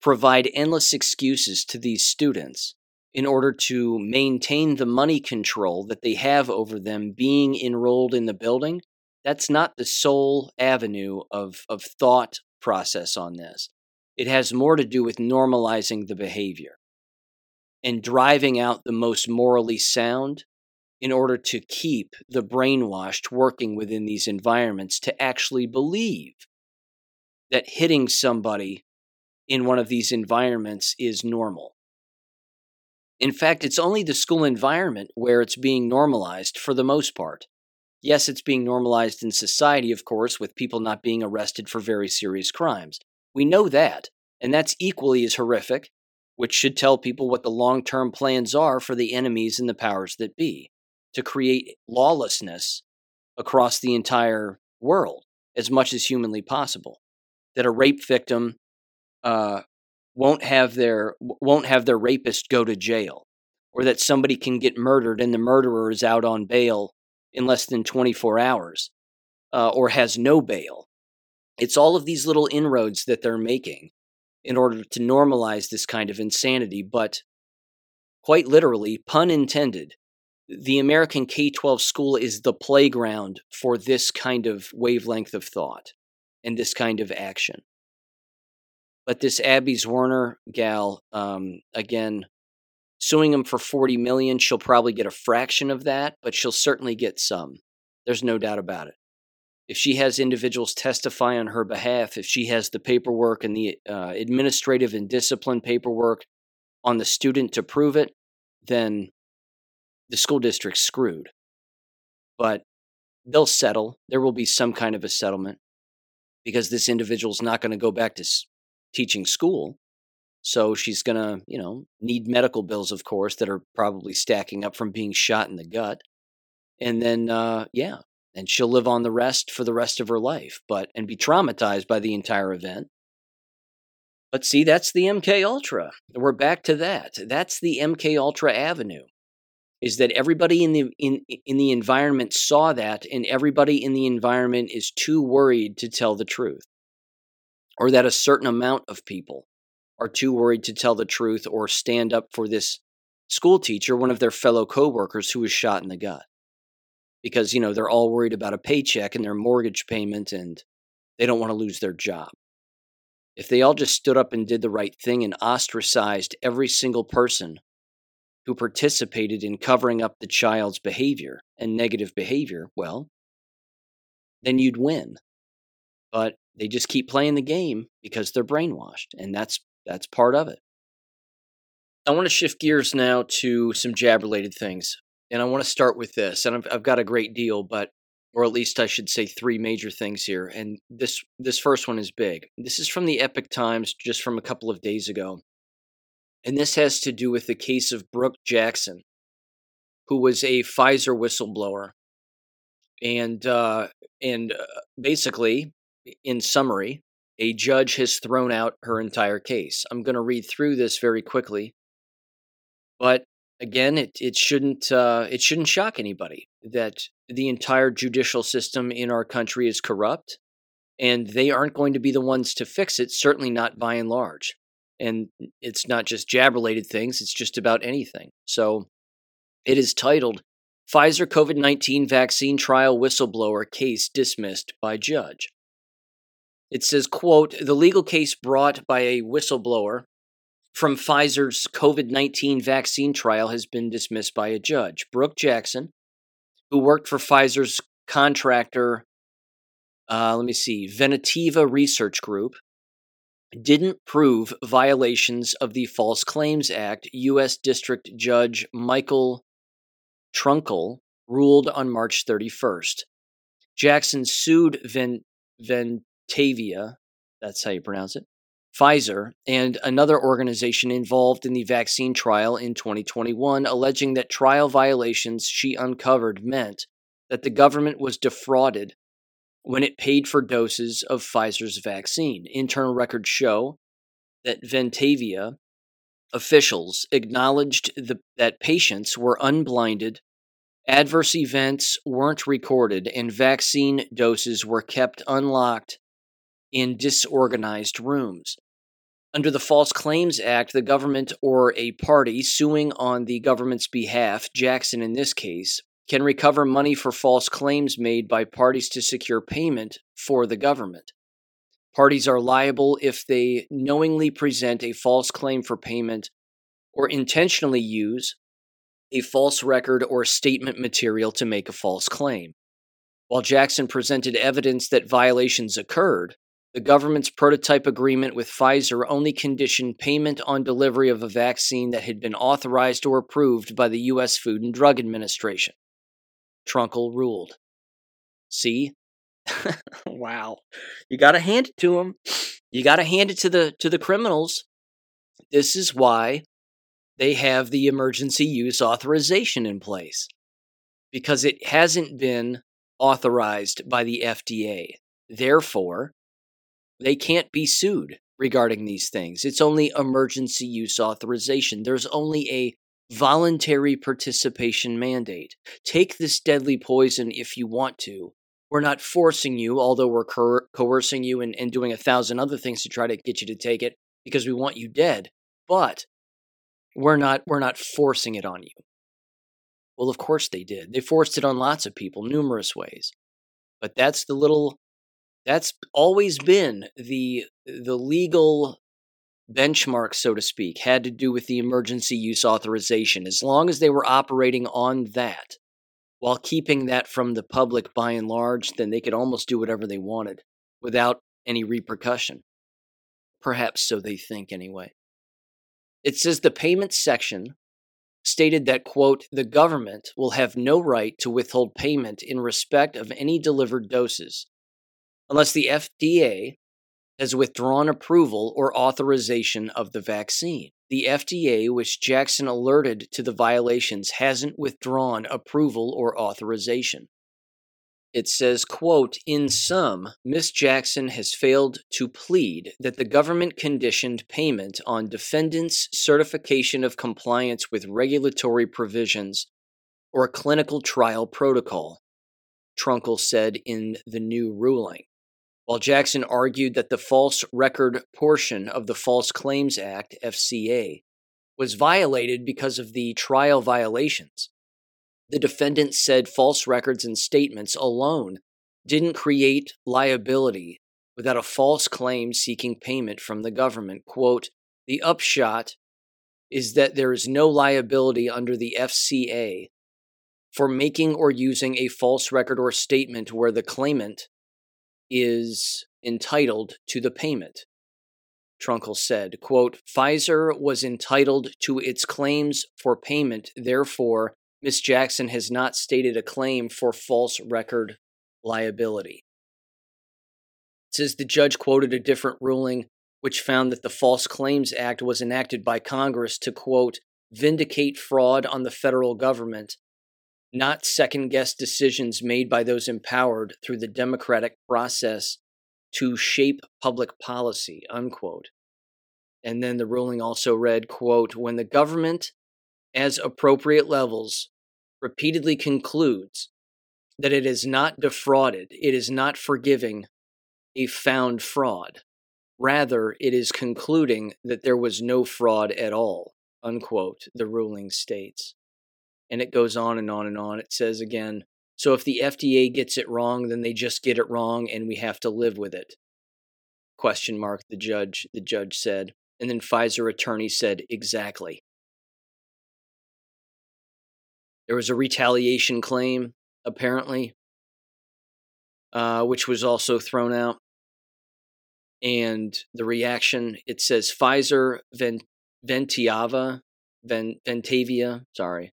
provide endless excuses to these students in order to maintain the money control that they have over them being enrolled in the building that's not the sole avenue of, of thought process on this. It has more to do with normalizing the behavior and driving out the most morally sound in order to keep the brainwashed working within these environments to actually believe that hitting somebody in one of these environments is normal. In fact, it's only the school environment where it's being normalized for the most part. Yes, it's being normalized in society, of course, with people not being arrested for very serious crimes. We know that, and that's equally as horrific, which should tell people what the long term plans are for the enemies and the powers that be to create lawlessness across the entire world as much as humanly possible. That a rape victim uh, won't have their won't have their rapist go to jail, or that somebody can get murdered and the murderer is out on bail in less than 24 hours, uh, or has no bail. It's all of these little inroads that they're making in order to normalize this kind of insanity. But quite literally, pun intended, the American K 12 school is the playground for this kind of wavelength of thought and this kind of action. But this Abby Zwerner gal, um, again, suing him for 40 million, she'll probably get a fraction of that, but she'll certainly get some. There's no doubt about it. If she has individuals testify on her behalf, if she has the paperwork and the uh, administrative and discipline paperwork on the student to prove it, then the school district's screwed. But they'll settle. There will be some kind of a settlement because this individual's not going to go back to teaching school. So she's going to, you know, need medical bills, of course, that are probably stacking up from being shot in the gut. And then, uh, yeah, and she'll live on the rest for the rest of her life, but and be traumatized by the entire event. But see, that's the MK Ultra. We're back to that. That's the MK Ultra Avenue is that everybody in the in in the environment saw that and everybody in the environment is too worried to tell the truth or that a certain amount of people are too worried to tell the truth or stand up for this school teacher one of their fellow coworkers who was shot in the gut because you know they're all worried about a paycheck and their mortgage payment and they don't want to lose their job if they all just stood up and did the right thing and ostracized every single person who participated in covering up the child's behavior and negative behavior, well, then you'd win. But they just keep playing the game because they're brainwashed, and that's that's part of it. I want to shift gears now to some jab related things. And I want to start with this. And I've, I've got a great deal, but or at least I should say three major things here. And this this first one is big. This is from the Epoch Times just from a couple of days ago. And this has to do with the case of Brooke Jackson, who was a Pfizer whistleblower. And, uh, and uh, basically, in summary, a judge has thrown out her entire case. I'm going to read through this very quickly. But again, it, it shouldn't uh, it shouldn't shock anybody that the entire judicial system in our country is corrupt, and they aren't going to be the ones to fix it. Certainly not by and large and it's not just jab related things, it's just about anything. So it is titled Pfizer COVID 19 Vaccine Trial Whistleblower Case Dismissed by Judge. It says, quote, the legal case brought by a whistleblower from Pfizer's COVID 19 vaccine trial has been dismissed by a judge. Brooke Jackson, who worked for Pfizer's contractor, uh, let me see, Venativa Research Group, didn't prove violations of the False Claims Act, U.S. District Judge Michael Truncale ruled on March 31st. Jackson sued Ven- Ventavia, that's how you pronounce it, Pfizer, and another organization involved in the vaccine trial in 2021, alleging that trial violations she uncovered meant that the government was defrauded when it paid for doses of Pfizer's vaccine. Internal records show that Ventavia officials acknowledged the, that patients were unblinded, adverse events weren't recorded, and vaccine doses were kept unlocked in disorganized rooms. Under the False Claims Act, the government or a party suing on the government's behalf, Jackson in this case, can recover money for false claims made by parties to secure payment for the government. Parties are liable if they knowingly present a false claim for payment or intentionally use a false record or statement material to make a false claim. While Jackson presented evidence that violations occurred, the government's prototype agreement with Pfizer only conditioned payment on delivery of a vaccine that had been authorized or approved by the U.S. Food and Drug Administration. Truncale ruled. See? wow. You got to hand it to them. You got to hand it to the to the criminals. This is why they have the emergency use authorization in place because it hasn't been authorized by the FDA. Therefore, they can't be sued regarding these things. It's only emergency use authorization. There's only a voluntary participation mandate. Take this deadly poison if you want to. We're not forcing you, although we're coer- coercing you and, and doing a thousand other things to try to get you to take it because we want you dead. But we're not we're not forcing it on you. Well, of course they did. They forced it on lots of people, numerous ways. But that's the little that's always been the the legal benchmark, so to speak, had to do with the emergency use authorization. As long as they were operating on that, while keeping that from the public by and large, then they could almost do whatever they wanted without any repercussion. Perhaps so they think, anyway. It says the payments section stated that, quote, the government will have no right to withhold payment in respect of any delivered doses unless the FDA has withdrawn approval or authorization of the vaccine. The FDA, which Jackson alerted to the violations, hasn't withdrawn approval or authorization. It says, quote, In sum, Ms. Jackson has failed to plead that the government conditioned payment on defendants' certification of compliance with regulatory provisions or clinical trial protocol, Truncale said in the new ruling. While Jackson argued that the false record portion of the False Claims Act, FCA, was violated because of the trial violations, the defendant said false records and statements alone didn't create liability without a false claim seeking payment from the government. Quote, the upshot is that there is no liability under the FCA for making or using a false record or statement where the claimant is entitled to the payment. Truncale said, quote, Pfizer was entitled to its claims for payment, therefore, Ms. Jackson has not stated a claim for false record liability. It says the judge quoted a different ruling which found that the False Claims Act was enacted by Congress to, quote, vindicate fraud on the federal government, not second guess decisions made by those empowered through the democratic process to shape public policy, unquote. And then the ruling also read, quote, when the government as appropriate levels repeatedly concludes that it is not defrauded, it is not forgiving a found fraud. Rather, it is concluding that there was no fraud at all, unquote, the ruling states. And it goes on and on and on. It says again, so if the FDA gets it wrong, then they just get it wrong and we have to live with it. Question mark, the judge, the judge said. And then Pfizer attorney said, exactly. There was a retaliation claim, apparently, uh, which was also thrown out. And the reaction it says Pfizer, Vent- Ventiava, Ventavia, sorry,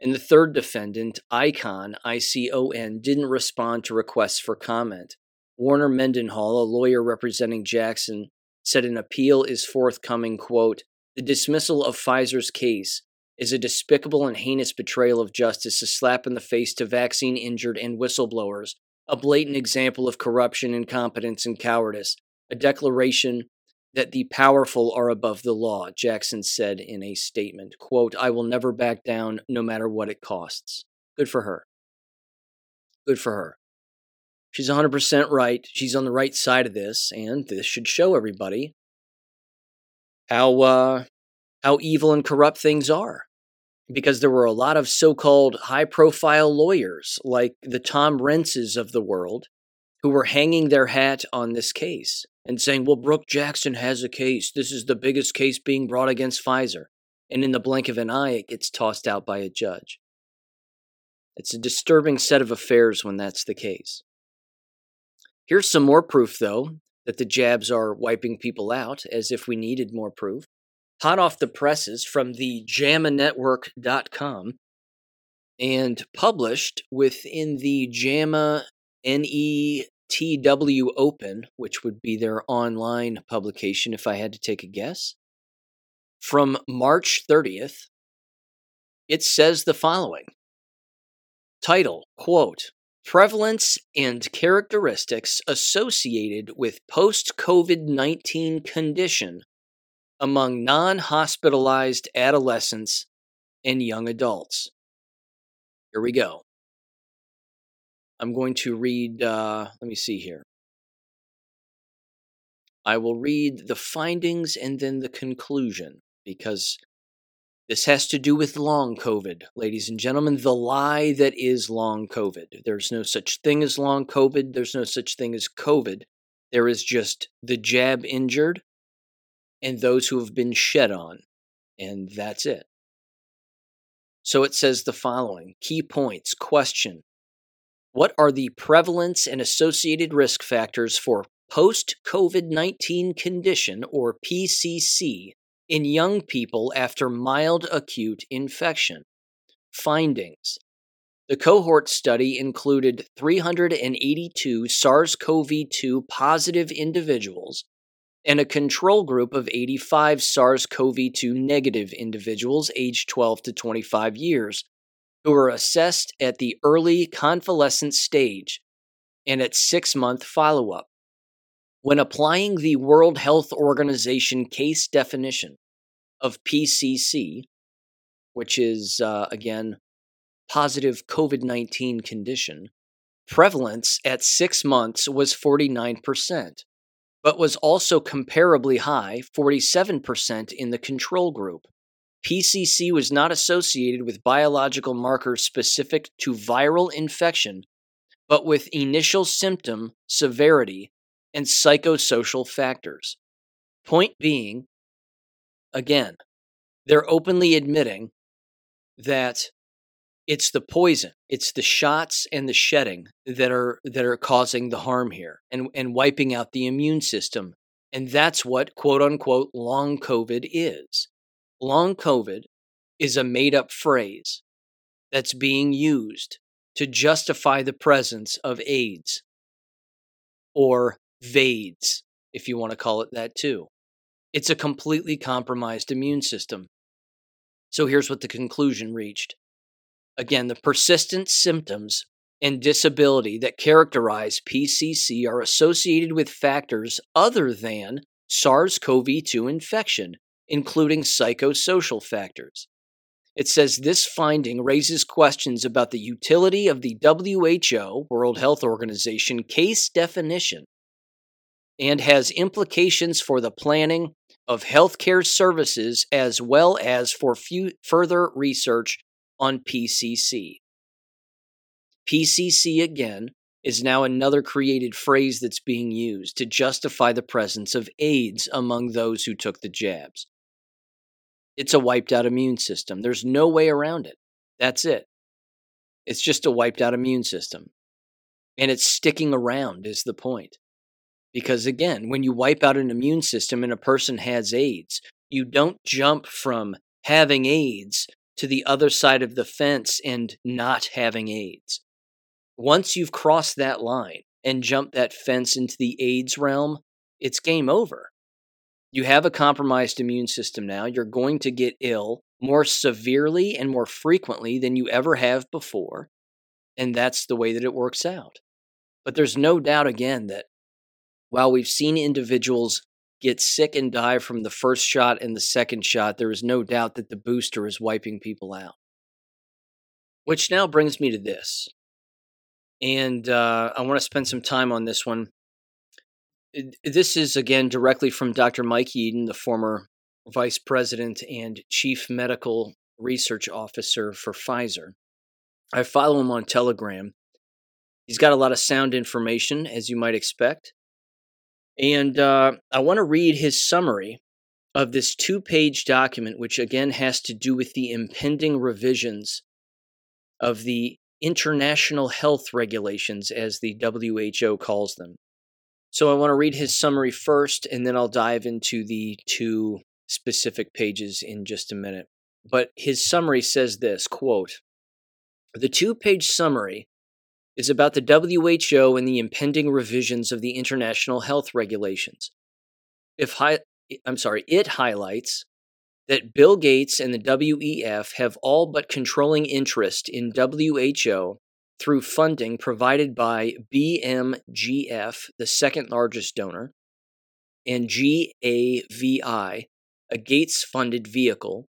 and the third defendant, Icon, I C O N, didn't respond to requests for comment. Warner Mendenhall, a lawyer representing Jackson, said an appeal is forthcoming, quote, the dismissal of Pfizer's case is a despicable and heinous betrayal of justice, a slap in the face to vaccine injured and whistleblowers, a blatant example of corruption, incompetence, and cowardice, a declaration that the powerful are above the law, Jackson said in a statement. Quote, I will never back down no matter what it costs. Good for her. Good for her. She's 100% right. She's on the right side of this, and this should show everybody how uh, how evil and corrupt things are because there were a lot of so called high profile lawyers like the Tom Renzes of the world who were hanging their hat on this case and saying, well, Brooke Jackson has a case. This is the biggest case being brought against Pfizer. And in the blink of an eye, it gets tossed out by a judge. It's a disturbing set of affairs when that's the case. Here's some more proof, though, that the jabs are wiping people out, as if we needed more proof. Hot off the presses from the JAMAnetwork.com and published within the JAMA NETW Open, which would be their online publication if I had to take a guess. From March 30th, it says the following Title, quote, Prevalence and characteristics associated with post COVID 19 condition among non hospitalized adolescents and young adults. Here we go. I'm going to read, uh, let me see here. I will read the findings and then the conclusion because this has to do with long COVID, ladies and gentlemen. The lie that is long COVID. There's no such thing as long COVID. There's no such thing as COVID. There is just the jab injured and those who have been shed on. And that's it. So it says the following key points question What are the prevalence and associated risk factors for post COVID 19 condition or PCC in young people after mild acute infection? Findings the cohort study included 382 SARS CoV 2 positive individuals and a control group of 85 SARS CoV 2 negative individuals aged 12 to 25 years who were assessed at the early convalescent stage and at six month follow up. When applying the World Health Organization case definition of PCC, which is, uh, again, positive COVID 19 condition, prevalence at six months was 49% but was also comparably high, 47% in the control group. PCC was not associated with biological markers specific to viral infection, but with initial symptom severity and psychosocial factors. Point being, again, they're openly admitting that it's the poison it's the shots and the shedding that are that are causing the harm here and and wiping out the immune system and that's what quote unquote long covid is long covid is a made up phrase that's being used to justify the presence of AIDS or VAIDS, if you want to call it that too. It's a completely compromised immune system. So here's what the conclusion reached Again, the persistent symptoms and disability that characterize PCC are associated with factors other than SARS CoV 2 infection, including psychosocial factors. It says this finding raises questions about the utility of the WHO, World Health Organization, case definition and has implications for the planning of healthcare services as well as for further research on PCC. PCC, again, is now another created phrase that's being used to justify the presence of AIDS among those who took the jabs. It's a wiped out immune system. There's no way around it. That's it. It's just a wiped out immune system. And it's sticking around, is the point. Because again, when you wipe out an immune system and a person has AIDS, you don't jump from having AIDS to the other side of the fence and not having AIDS. Once you've crossed that line and jumped that fence into the AIDS realm, it's game over. You have a compromised immune system now. You're going to get ill more severely and more frequently than you ever have before. And that's the way that it works out. But there's no doubt, again, that while we've seen individuals get sick and die from the first shot and the second shot, there is no doubt that the booster is wiping people out. Which now brings me to this. And uh, I want to spend some time on this one. This is, again, directly from Dr. Mike Yeadon, the former vice president and chief medical research officer for Pfizer. I follow him on Telegram. He's got a lot of sound information, as you might expect. And uh, I want to read his summary of this two page document, which again has to do with the impending revisions of the international health regulations, as the WHO calls them. So I want to read his summary first, and then I'll dive into the two specific pages in just a minute. But his summary says this quote, The two page summary is about the WHO and the impending revisions of the international health regulations. If hi- I'm sorry, it highlights that Bill Gates and the WEF have all but controlling interest in WHO through funding provided by BMGF, the second largest donor, and GAVI, a Gates funded vehicle,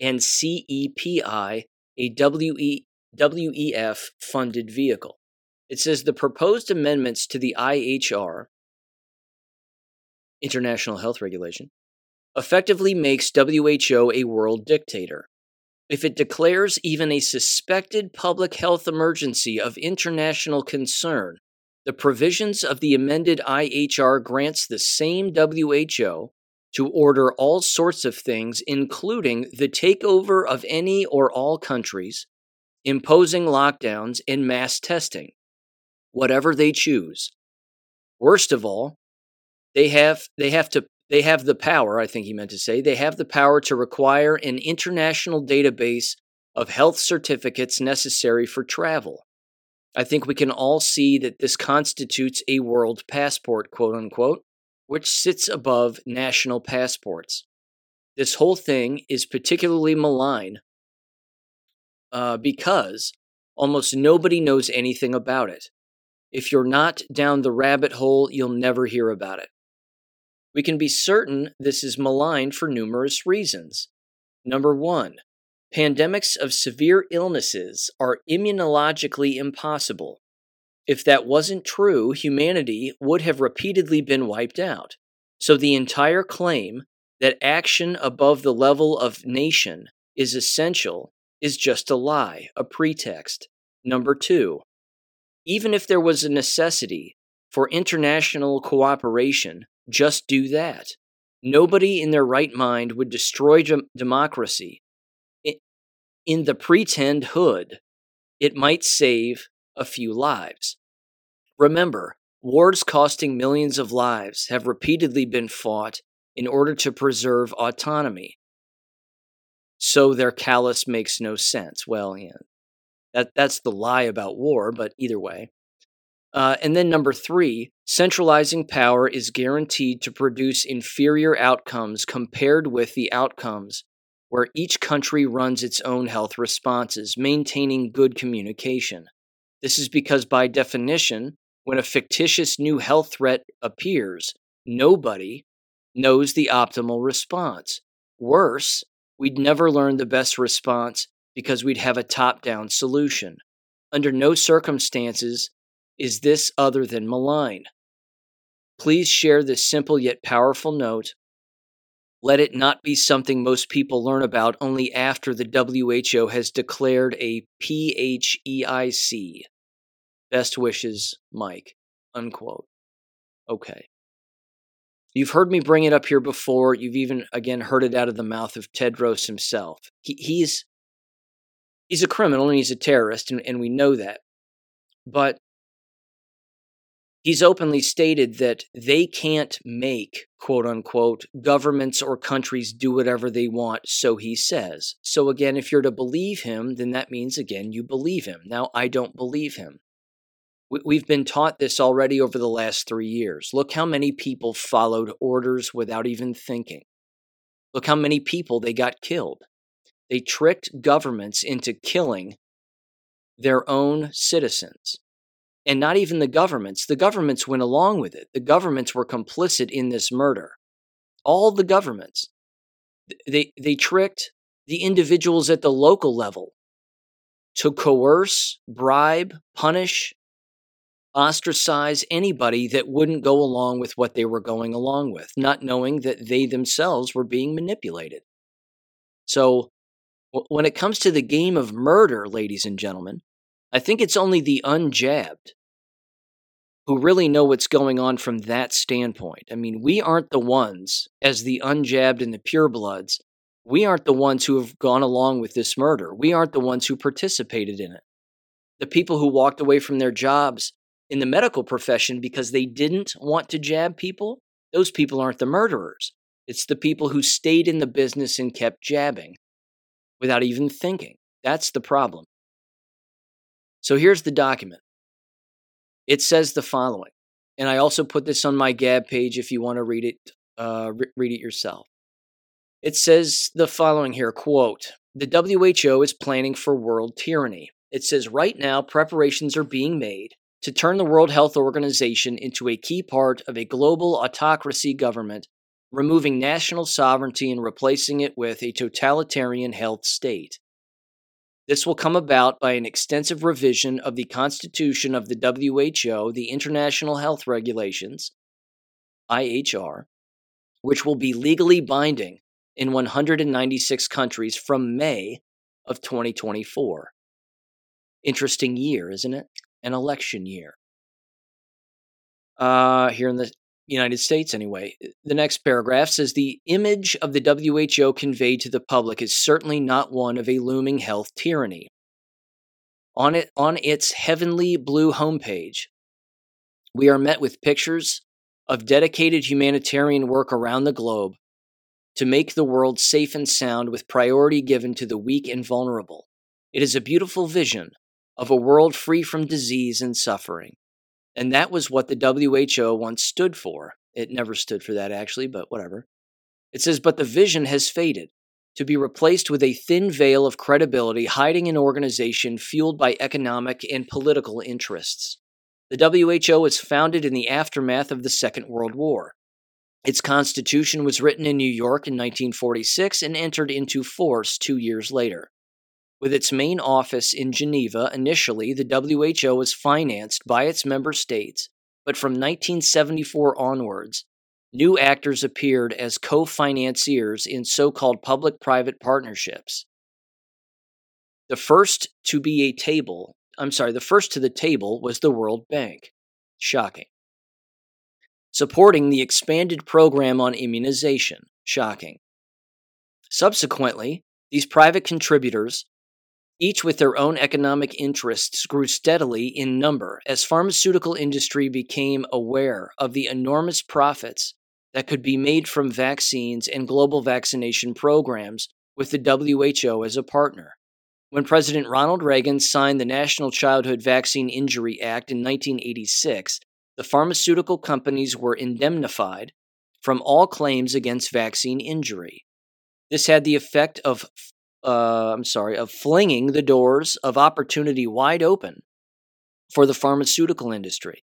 and CEPI, a WE, WEF funded vehicle. It says the proposed amendments to the IHR, International Health Regulation, effectively makes WHO a world dictator. If it declares even a suspected public health emergency of international concern, the provisions of the amended IHR grants the same WHO to order all sorts of things, including the takeover of any or all countries, imposing lockdowns and mass testing, whatever they choose. Worst of all, they have they have to they have the power, I think he meant to say, they have the power to require an international database of health certificates necessary for travel. I think we can all see that this constitutes a world passport, quote unquote, which sits above national passports. This whole thing is particularly malign uh, because almost nobody knows anything about it. If you're not down the rabbit hole, you'll never hear about it. We can be certain this is malign for numerous reasons. Number one, pandemics of severe illnesses are immunologically impossible. If that wasn't true, humanity would have repeatedly been wiped out. So the entire claim that action above the level of nation is essential is just a lie, a pretext. Number two, even if there was a necessity for international cooperation, just do that. Nobody in their right mind would destroy dem- democracy. In the pretend hood, it might save a few lives. Remember, wars costing millions of lives have repeatedly been fought in order to preserve autonomy. So their callous makes no sense. Well, yeah, that, that's the lie about war, but either way. Uh, and then number three, centralizing power is guaranteed to produce inferior outcomes compared with the outcomes where each country runs its own health responses, maintaining good communication. This is because, by definition, when a fictitious new health threat appears, nobody knows the optimal response. Worse, we'd never learn the best response because we'd have a top down solution. Under no circumstances is this other than malign? Please share this simple yet powerful note. Let it not be something most people learn about only after the WHO has declared a PHEIC. Best wishes, Mike. Unquote. Okay. You've heard me bring it up here before. You've even, again, heard it out of the mouth of Tedros himself. He, he's he's a criminal and he's a terrorist, and, and we know that. But he's openly stated that they can't make, quote unquote, governments or countries do whatever they want, so he says. So again, if you're to believe him, then that means, again, you believe him. Now, I don't believe him. We've been taught this already over the last three years. Look how many people followed orders without even thinking. Look how many people they got killed. They tricked governments into killing their own citizens and not even the governments. The governments went along with it. The governments were complicit in this murder. All the governments. They, they tricked the individuals at the local level to coerce, bribe, punish, ostracize anybody that wouldn't go along with what they were going along with, not knowing that they themselves were being manipulated. So, when it comes to the game of murder, ladies and gentlemen, I think it's only the unjabbed who really know what's going on from that standpoint. I mean, we aren't the ones, as the unjabbed and the purebloods, we aren't the ones who have gone along with this murder. We aren't the ones who participated in it. The people who walked away from their jobs in the medical profession because they didn't want to jab people, those people aren't the murderers. It's the people who stayed in the business and kept jabbing without even thinking. That's the problem. So here's the document. It says the following, and I also put this on my Gab page if you want to read it. Uh, re- read it yourself. It says the following here: "Quote: The WHO is planning for world tyranny. It says right now preparations are being made to turn the World Health Organization into a key part of a global autocracy government, removing national sovereignty and replacing it with a totalitarian health state. This will come about by an extensive revision of the Constitution of the WHO, the International Health Regulations, IHR, which will be legally binding in 196 countries from May of 2024. Interesting year, isn't it? An election year. Uh, here in the United States, anyway. The next paragraph says the image of the WHO conveyed to the public is certainly not one of a looming health tyranny. On, it, on its heavenly blue homepage, we are met with pictures of dedicated humanitarian work around the globe to make the world safe and sound with priority given to the weak and vulnerable. It is a beautiful vision of a world free from disease and suffering. And that was what the WHO once stood for. It never stood for that, actually, but whatever. It says, but the vision has faded to be replaced with a thin veil of credibility hiding an organization fueled by economic and political interests. The WHO was founded in the aftermath of the Second World War. Its constitution was written in New York in 1946 and entered into force two years later. With its main office in Geneva, initially, the WHO was financed by its member states, but from 1974 onwards, new actors appeared as co financiers in so called public private partnerships. The first to be a table, I'm sorry, the first to the table was the World Bank. Shocking. Supporting the expanded program on immunization. Shocking. Subsequently, these private contributors each with their own economic interests, grew steadily in number as pharmaceutical industry became aware of the enormous profits that could be made from vaccines and global vaccination programs with the WHO as a partner. When President Ronald Reagan signed the National Childhood Vaccine Injury Act in 1986, the pharmaceutical companies were indemnified from all claims against vaccine injury. This had the effect of uh, I'm sorry, of flinging the doors of opportunity wide open for the pharmaceutical industry.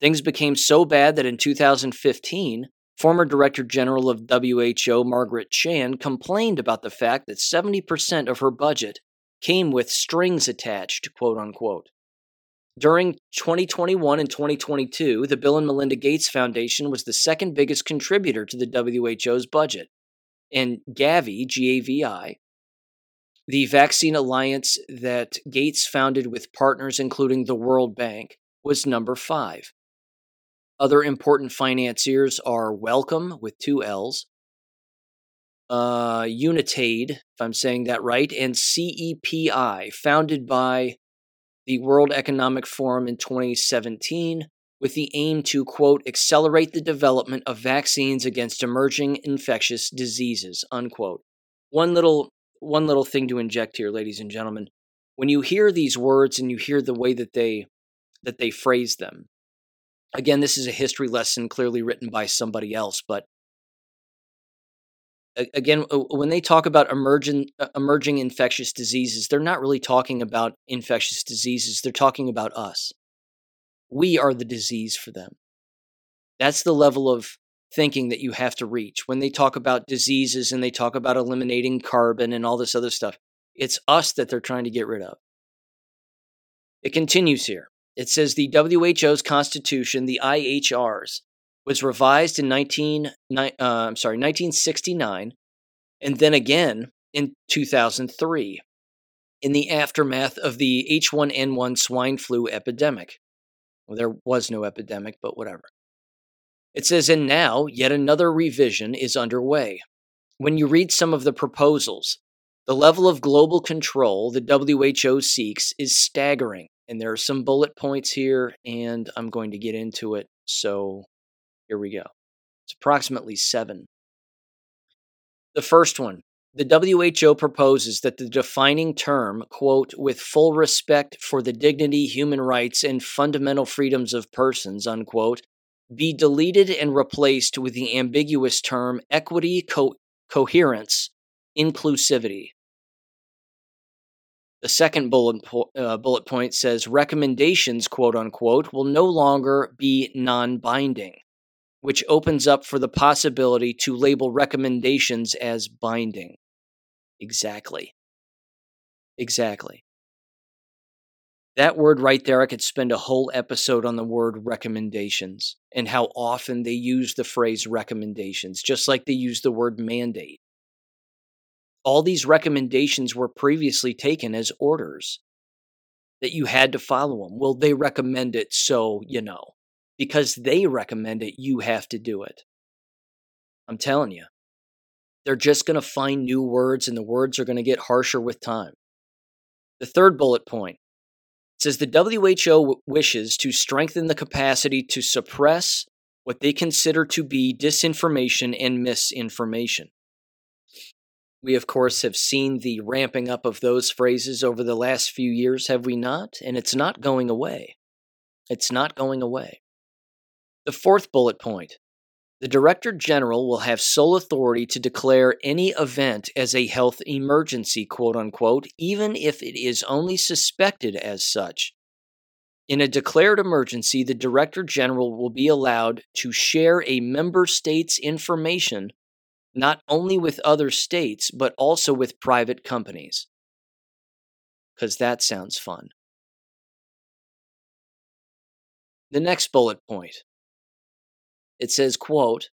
Things became so bad that in 2015, former Director General of WHO Margaret Chan complained about the fact that 70% of her budget came with strings attached, quote unquote. During 2021 and 2022, the Bill and Melinda Gates Foundation was the second biggest contributor to the WHO's budget. And Gavi, G A V I, the vaccine alliance that Gates founded with partners including the World Bank was number five. Other important financiers are Wellcome with two L's, uh, Unitaid, if I'm saying that right, and CEPI, founded by the World Economic Forum in 2017 with the aim to, quote, accelerate the development of vaccines against emerging infectious diseases, unquote. One little one little thing to inject here, ladies and gentlemen. When you hear these words and you hear the way that they that they phrase them, again, this is a history lesson clearly written by somebody else, but again, uh, when they talk about emerging uh, emerging infectious diseases, they're not really talking about infectious diseases. They're talking about us. We are the disease for them. That's the level of thinking that you have to reach. When they talk about diseases and they talk about eliminating carbon and all this other stuff, it's us that they're trying to get rid of. It continues here. It says the WHO's constitution, the IHRs, was revised in 19, uh, I'm sorry, 1969 and then again in 2003 in the aftermath of the H1N1 swine flu epidemic. Well, there was no epidemic, but whatever. It says, and now yet another revision is underway. When you read some of the proposals, the level of global control the WHO seeks is staggering. And there are some bullet points here, and I'm going to get into it. So here we go. It's approximately seven. The first one the WHO proposes that the defining term, quote, with full respect for the dignity, human rights, and fundamental freedoms of persons, unquote, be deleted and replaced with the ambiguous term equity, co- coherence, inclusivity. The second bullet, po- uh, bullet point says recommendations, quote unquote, will no longer be non binding, which opens up for the possibility to label recommendations as binding. Exactly. Exactly. That word right there, I could spend a whole episode on the word recommendations and how often they use the phrase recommendations, just like they use the word mandate all these recommendations were previously taken as orders that you had to follow them. Well, they recommend it, so you know. Because they recommend it, you have to do it. I'm telling you. They're just going to find new words, and the words are going to get harsher with time. The third bullet point says the WHO wishes to strengthen the capacity to suppress what they consider to be disinformation and misinformation. We, of course, have seen the ramping up of those phrases over the last few years, have we not? And it's not going away. It's not going away. The fourth bullet point the Director General will have sole authority to declare any event as a health emergency, quote unquote, even if it is only suspected as such. In a declared emergency, the Director General will be allowed to share a member state's information not only with other states, but also with private companies. Because that sounds fun. The next bullet point. It says, quote,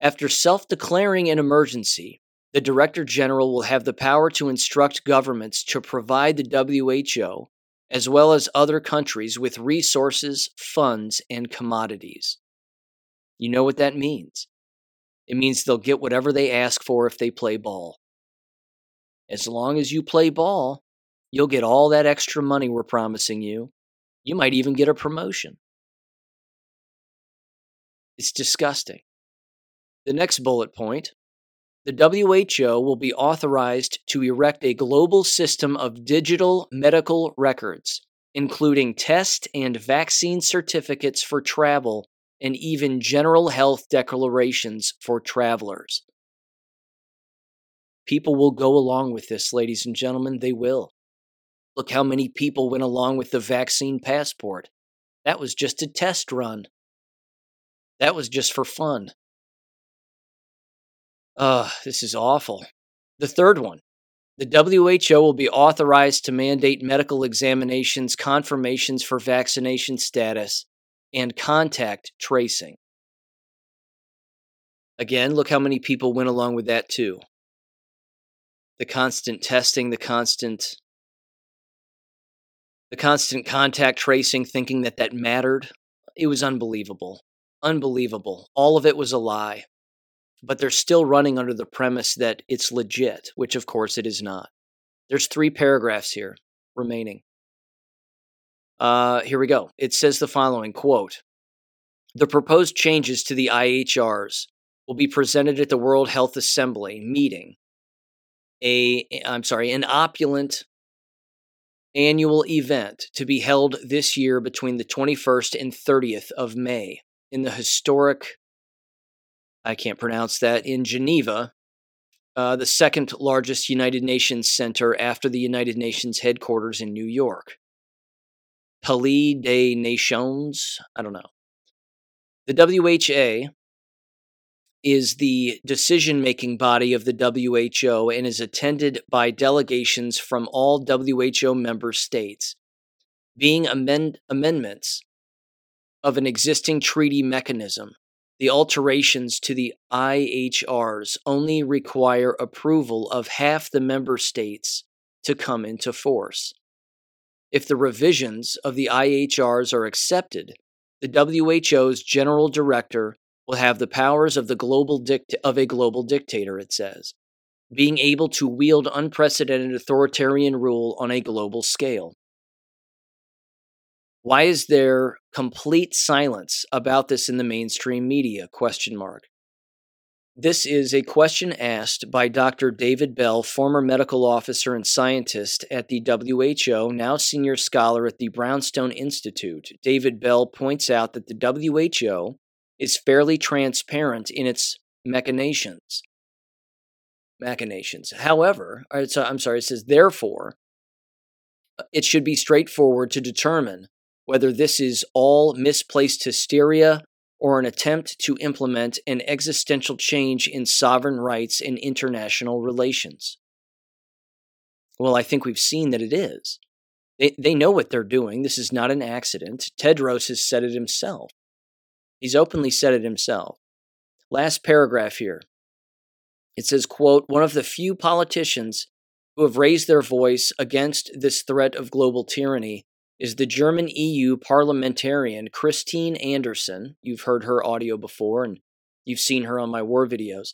after self-declaring an emergency, the Director General will have the power to instruct governments to provide the WHO, as well as other countries, with resources, funds, and commodities. You know what that means. It means they'll get whatever they ask for if they play ball. As long as you play ball, you'll get all that extra money we're promising you. You might even get a promotion. It's disgusting. The next bullet point the WHO will be authorized to erect a global system of digital medical records, including test and vaccine certificates for travel and even general health declarations for travelers. People will go along with this, ladies and gentlemen. They will. Look how many people went along with the vaccine passport. That was just a test run. That was just for fun. Ugh, this is awful. The third one the WHO will be authorized to mandate medical examinations, confirmations for vaccination status, and contact tracing. Again, look how many people went along with that too. The constant testing, the constant the constant contact tracing thinking that that mattered. It was unbelievable. Unbelievable. All of it was a lie. But they're still running under the premise that it's legit, which of course it is not. There's 3 paragraphs here remaining. Uh, here we go. It says the following quote The proposed changes to the IHRs will be presented at the World Health Assembly meeting. A, I'm sorry, an opulent annual event to be held this year between the 21st and 30th of May in the historic, I can't pronounce that, in Geneva, uh, the second largest United Nations center after the United Nations headquarters in New York. Palais des Nations. I don't know. The WHA is the decision making body of the WHO and is attended by delegations from all WHO member states, being amend- amendments of an existing treaty mechanism. The alterations to the IHRs only require approval of half the member states to come into force. If the revisions of the IHRs are accepted, the WHO's general director will have the powers of the global dict- of a global dictator, it says, being able to wield unprecedented authoritarian rule on a global scale. Why is there complete silence about this in the mainstream media? Question mark. This is a question asked by Dr. David Bell, former medical officer and scientist at the WHO, now senior scholar at the Brownstone Institute. David Bell points out that the WHO is fairly transparent in its machinations. Machinations. However, uh, I'm sorry, it says, therefore, it should be straightforward to determine whether this is all misplaced hysteria or an attempt to implement an existential change in sovereign rights and international relations. Well, I think we've seen that it is. They, they know what they're doing. This is not an accident. Tedros has said it himself. He's openly said it himself. Last paragraph here. It says, quote, one of the few politicians who have raised their voice against this threat of global tyranny is the German EU parliamentarian Christine Anderson. You've heard her audio before and you've seen her on my war videos.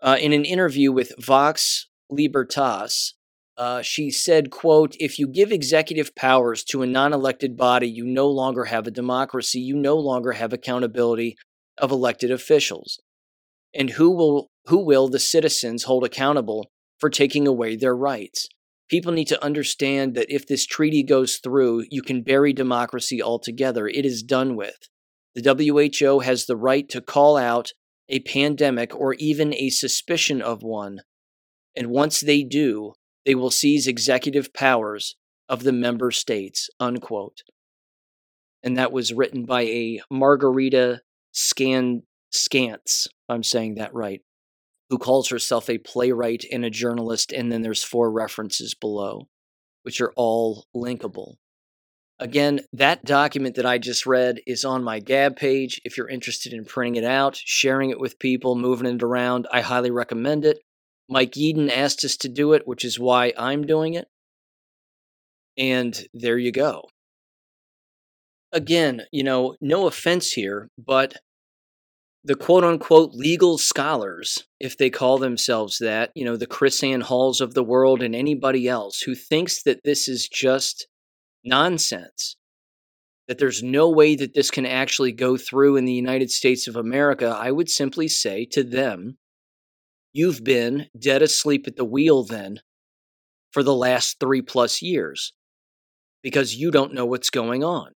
Uh, in an interview with Vox Libertas, uh, she said, quote, if you give executive powers to a non-elected body, you no longer have a democracy. You no longer have accountability of elected officials. And who will, who will the citizens hold accountable for taking away their rights? People need to understand that if this treaty goes through, you can bury democracy altogether. It is done with. The WHO has the right to call out a pandemic or even a suspicion of one. And once they do, they will seize executive powers of the member states. Unquote. And that was written by a Margarita Scan Scantz. I'm saying that right who calls herself a playwright and a journalist, and then there's four references below, which are all linkable. Again, that document that I just read is on my Gab page. If you're interested in printing it out, sharing it with people, moving it around, I highly recommend it. Mike Yeadon asked us to do it, which is why I'm doing it. And there you go. Again, you know, no offense here, but the quote unquote legal scholars, if they call themselves that, you know, the KrisAnne Halls of the world and anybody else who thinks that this is just nonsense, that there's no way that this can actually go through in the United States of America, I would simply say to them, you've been dead asleep at the wheel then for the last three plus years because you don't know what's going on.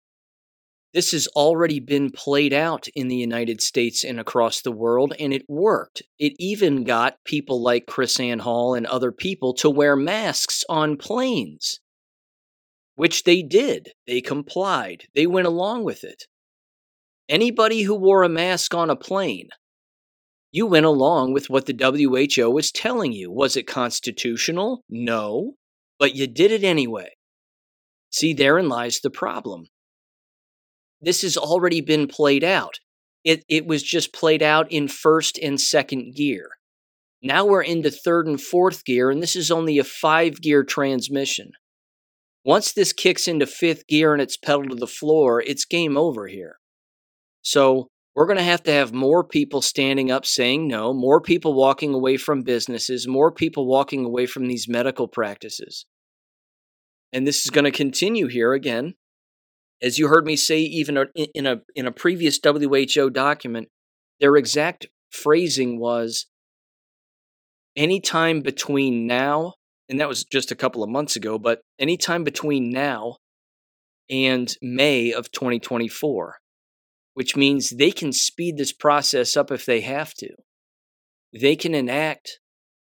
This has already been played out in the United States and across the world, and it worked. It even got people like KrisAnne Hall and other people to wear masks on planes, which they did. They complied, they went along with it. Anybody who wore a mask on a plane, you went along with what the WHO was telling you. Was it constitutional? No, but you did it anyway. See, therein lies the problem this has already been played out. It, it was just played out in first and second gear. Now we're into third and fourth gear, and this is only a five gear transmission. Once this kicks into fifth gear and it's pedal to the floor, it's game over here. So we're going to have to have more people standing up saying no, more people walking away from businesses, more people walking away from these medical practices. And this is going to continue here again as you heard me say, even in a in a previous WHO document, their exact phrasing was anytime between now, and that was just a couple of months ago, but anytime between now and May of 2024, which means they can speed this process up if they have to. They can enact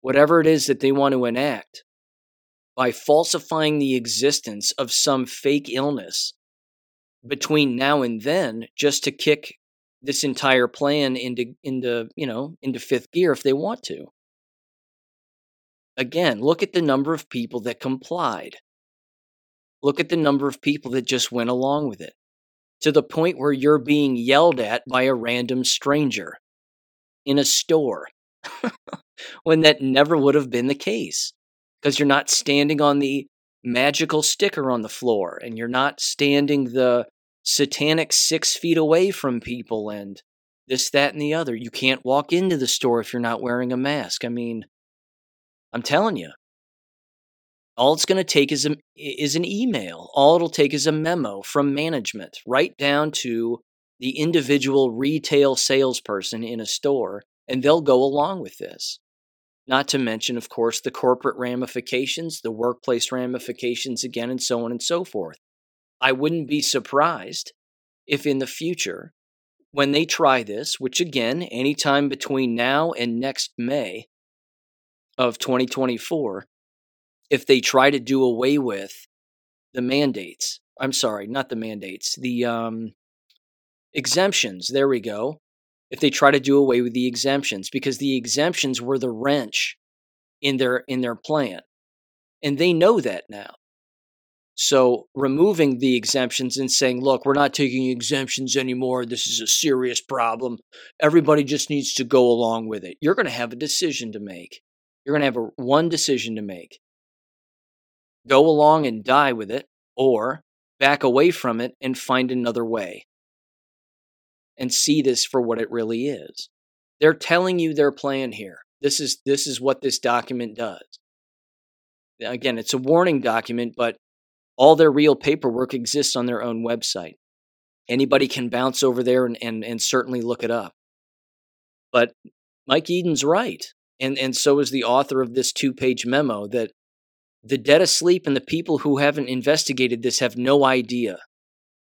whatever it is that they want to enact by falsifying the existence of some fake illness between now and then just to kick this entire plan into into you know into fifth gear if they want to. Again look at the number of people that complied. Look at the number of people that just went along with it to the point where you're being yelled at by a random stranger in a store when that never would have been the case because you're not standing on the magical sticker on the floor and you're not standing the satanic six feet away from people and this, that, and the other. You can't walk into the store if you're not wearing a mask. I mean, I'm telling you. All it's going to take is, a, is an email. All it'll take is a memo from management, right down to the individual retail salesperson in a store, and they'll go along with this. Not to mention, of course, the corporate ramifications, the workplace ramifications again, and so on and so forth. I wouldn't be surprised if in the future, when they try this, which again, anytime between now and next May of 2024, if they try to do away with the mandates, I'm sorry, not the mandates, the um, exemptions, there we go. If they try to do away with the exemptions, because the exemptions were the wrench in their in their plan. And they know that now. So removing the exemptions and saying, look, we're not taking exemptions anymore. This is a serious problem. Everybody just needs to go along with it. You're going to have a decision to make. You're going to have a, one decision to make go along and die with it, or back away from it and find another way and see this for what it really is. They're telling you their plan here. This is this is what this document does. Again, it's a warning document, but all their real paperwork exists on their own website. Anybody can bounce over there and, and, and certainly look it up. But Mike Yeadon's right. And, and so is the author of this two page memo that the dead asleep and the people who haven't investigated this have no idea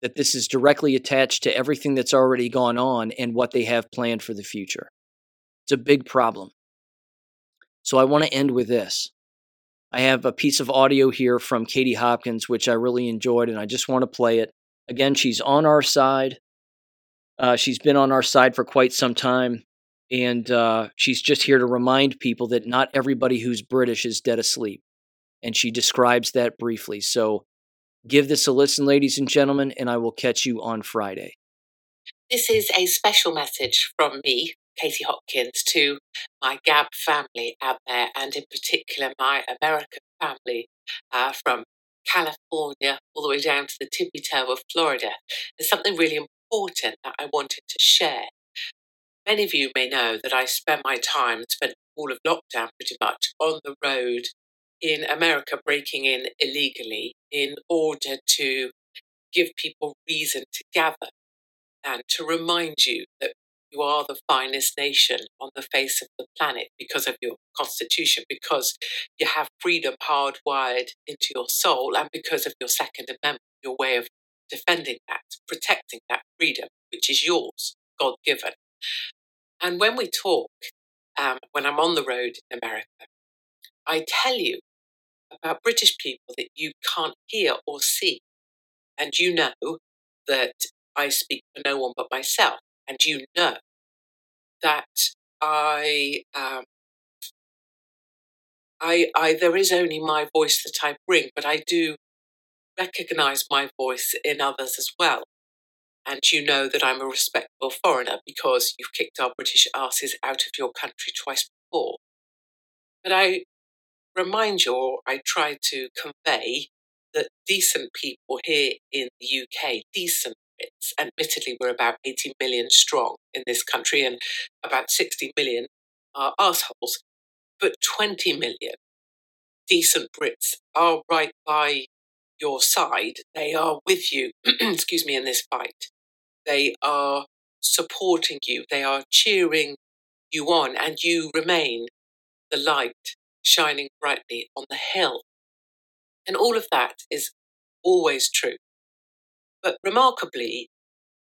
that this is directly attached to everything that's already gone on and what they have planned for the future. It's a big problem. So I want to end with this. I have a piece of audio here from Katie Hopkins, which I really enjoyed, and I just want to play it. Again, she's on our side. Uh, she's been on our side for quite some time, and uh, she's just here to remind people that not everybody who's British is dead asleep. And she describes that briefly. So give this a listen, ladies and gentlemen, and I will catch you on Friday. This is a special message from me, Katie Hopkins to my Gab family out there, and in particular my American family uh, from California all the way down to the tippy toe of Florida. There's something really important that I wanted to share. Many of you may know that I spent my time, spent all of lockdown pretty much on the road in America, breaking in illegally in order to give people reason to gather and to remind you that you are the finest nation on the face of the planet because of your constitution, because you have freedom hardwired into your soul, and because of your Second Amendment, your way of defending that, protecting that freedom, which is yours, God given. And when we talk, um, when I'm on the road in America, I tell you about British people that you can't hear or see. And you know that I speak for no one but myself and you know that I, um, I, I, there is only my voice that I bring, but I do recognize my voice in others as well. And you know that I'm a respectable foreigner because you've kicked our British asses out of your country twice before. But I remind you, or I try to convey, that decent people here in the UK, decent Brits. Admittedly, we're about 80 million strong in this country, and about 60 million are assholes. But 20 million decent Brits are right by your side. They are with you, excuse me, in this fight. They are supporting you. They are cheering you on, and you remain the light shining brightly on the hill. And all of that is always true. But remarkably,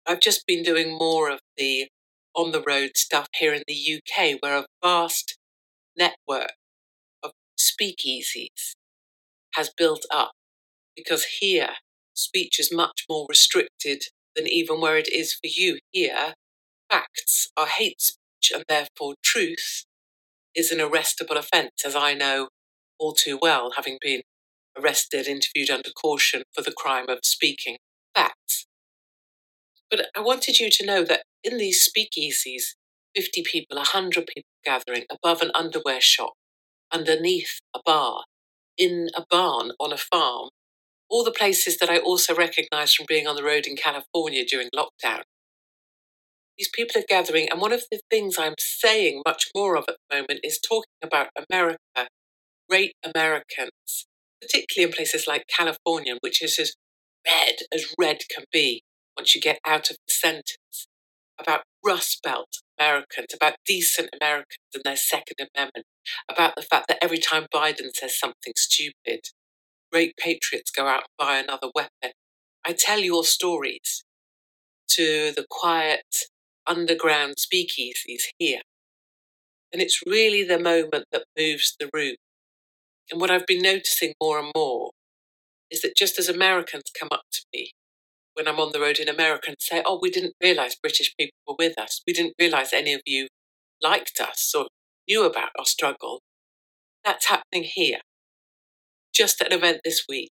I've just been doing more of the on the road stuff here in the UK, where a vast network of speakeasies has built up. Because here, speech is much more restricted than even where it is for you. Here, facts are hate speech, and therefore truth is an arrestable offence, as I know all too well, having been arrested, interviewed under caution for the crime of speaking facts. But I wanted you to know that in these speakeasies, 50 people, 100 people gathering above an underwear shop, underneath a bar, in a barn on a farm, all the places that I also recognize from being on the road in California during lockdown. These people are gathering, and one of the things I'm saying much more of at the moment is talking about America, great Americans, particularly in places like California, which is as red as red can be once you get out of the sentence, about Rust Belt Americans, about decent Americans and their Second Amendment, about the fact that every time Biden says something stupid, great patriots go out and buy another weapon. I tell your stories to the quiet underground speakeasies here. And it's really the moment that moves the room. And what I've been noticing more and more is that just as Americans come up to me when I'm on the road in America and say, Oh, we didn't realize British people were with us. We didn't realize any of you liked us or knew about our struggle. That's happening here. Just at an event this week,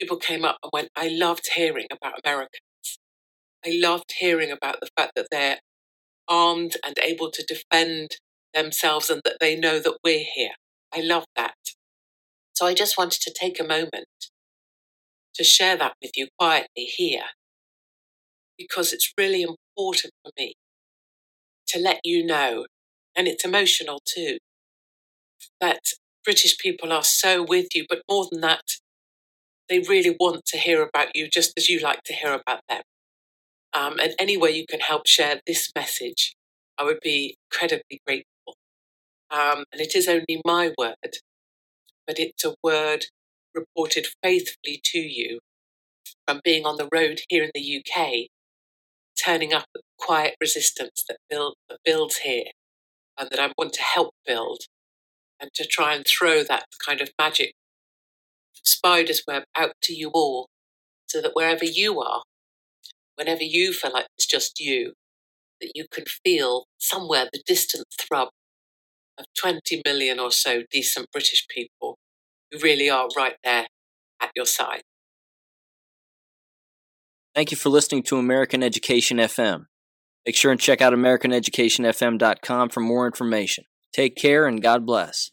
people came up and went, I loved hearing about Americans. I loved hearing about the fact that they're armed and able to defend themselves and that they know that we're here. I love that. So I just wanted to take a moment to share that with you quietly here because it's really important for me to let you know, and it's emotional too, that British people are so with you, but more than that, they really want to hear about you just as you like to hear about them. Um, and any way you can help share this message, I would be incredibly grateful. Um, and it is only my word, but it's a word reported faithfully to you from being on the road here in the UK, turning up the quiet resistance that, build, that builds here and that I want to help build and to try and throw that kind of magic spider's web out to you all so that wherever you are, whenever you feel like it's just you, that you can feel somewhere the distant throb of 20 million or so decent British people who really are right there at your side. Thank you for listening to American Education FM. Make sure and check out AmericanEducationFM.com for more information. Take care and God bless.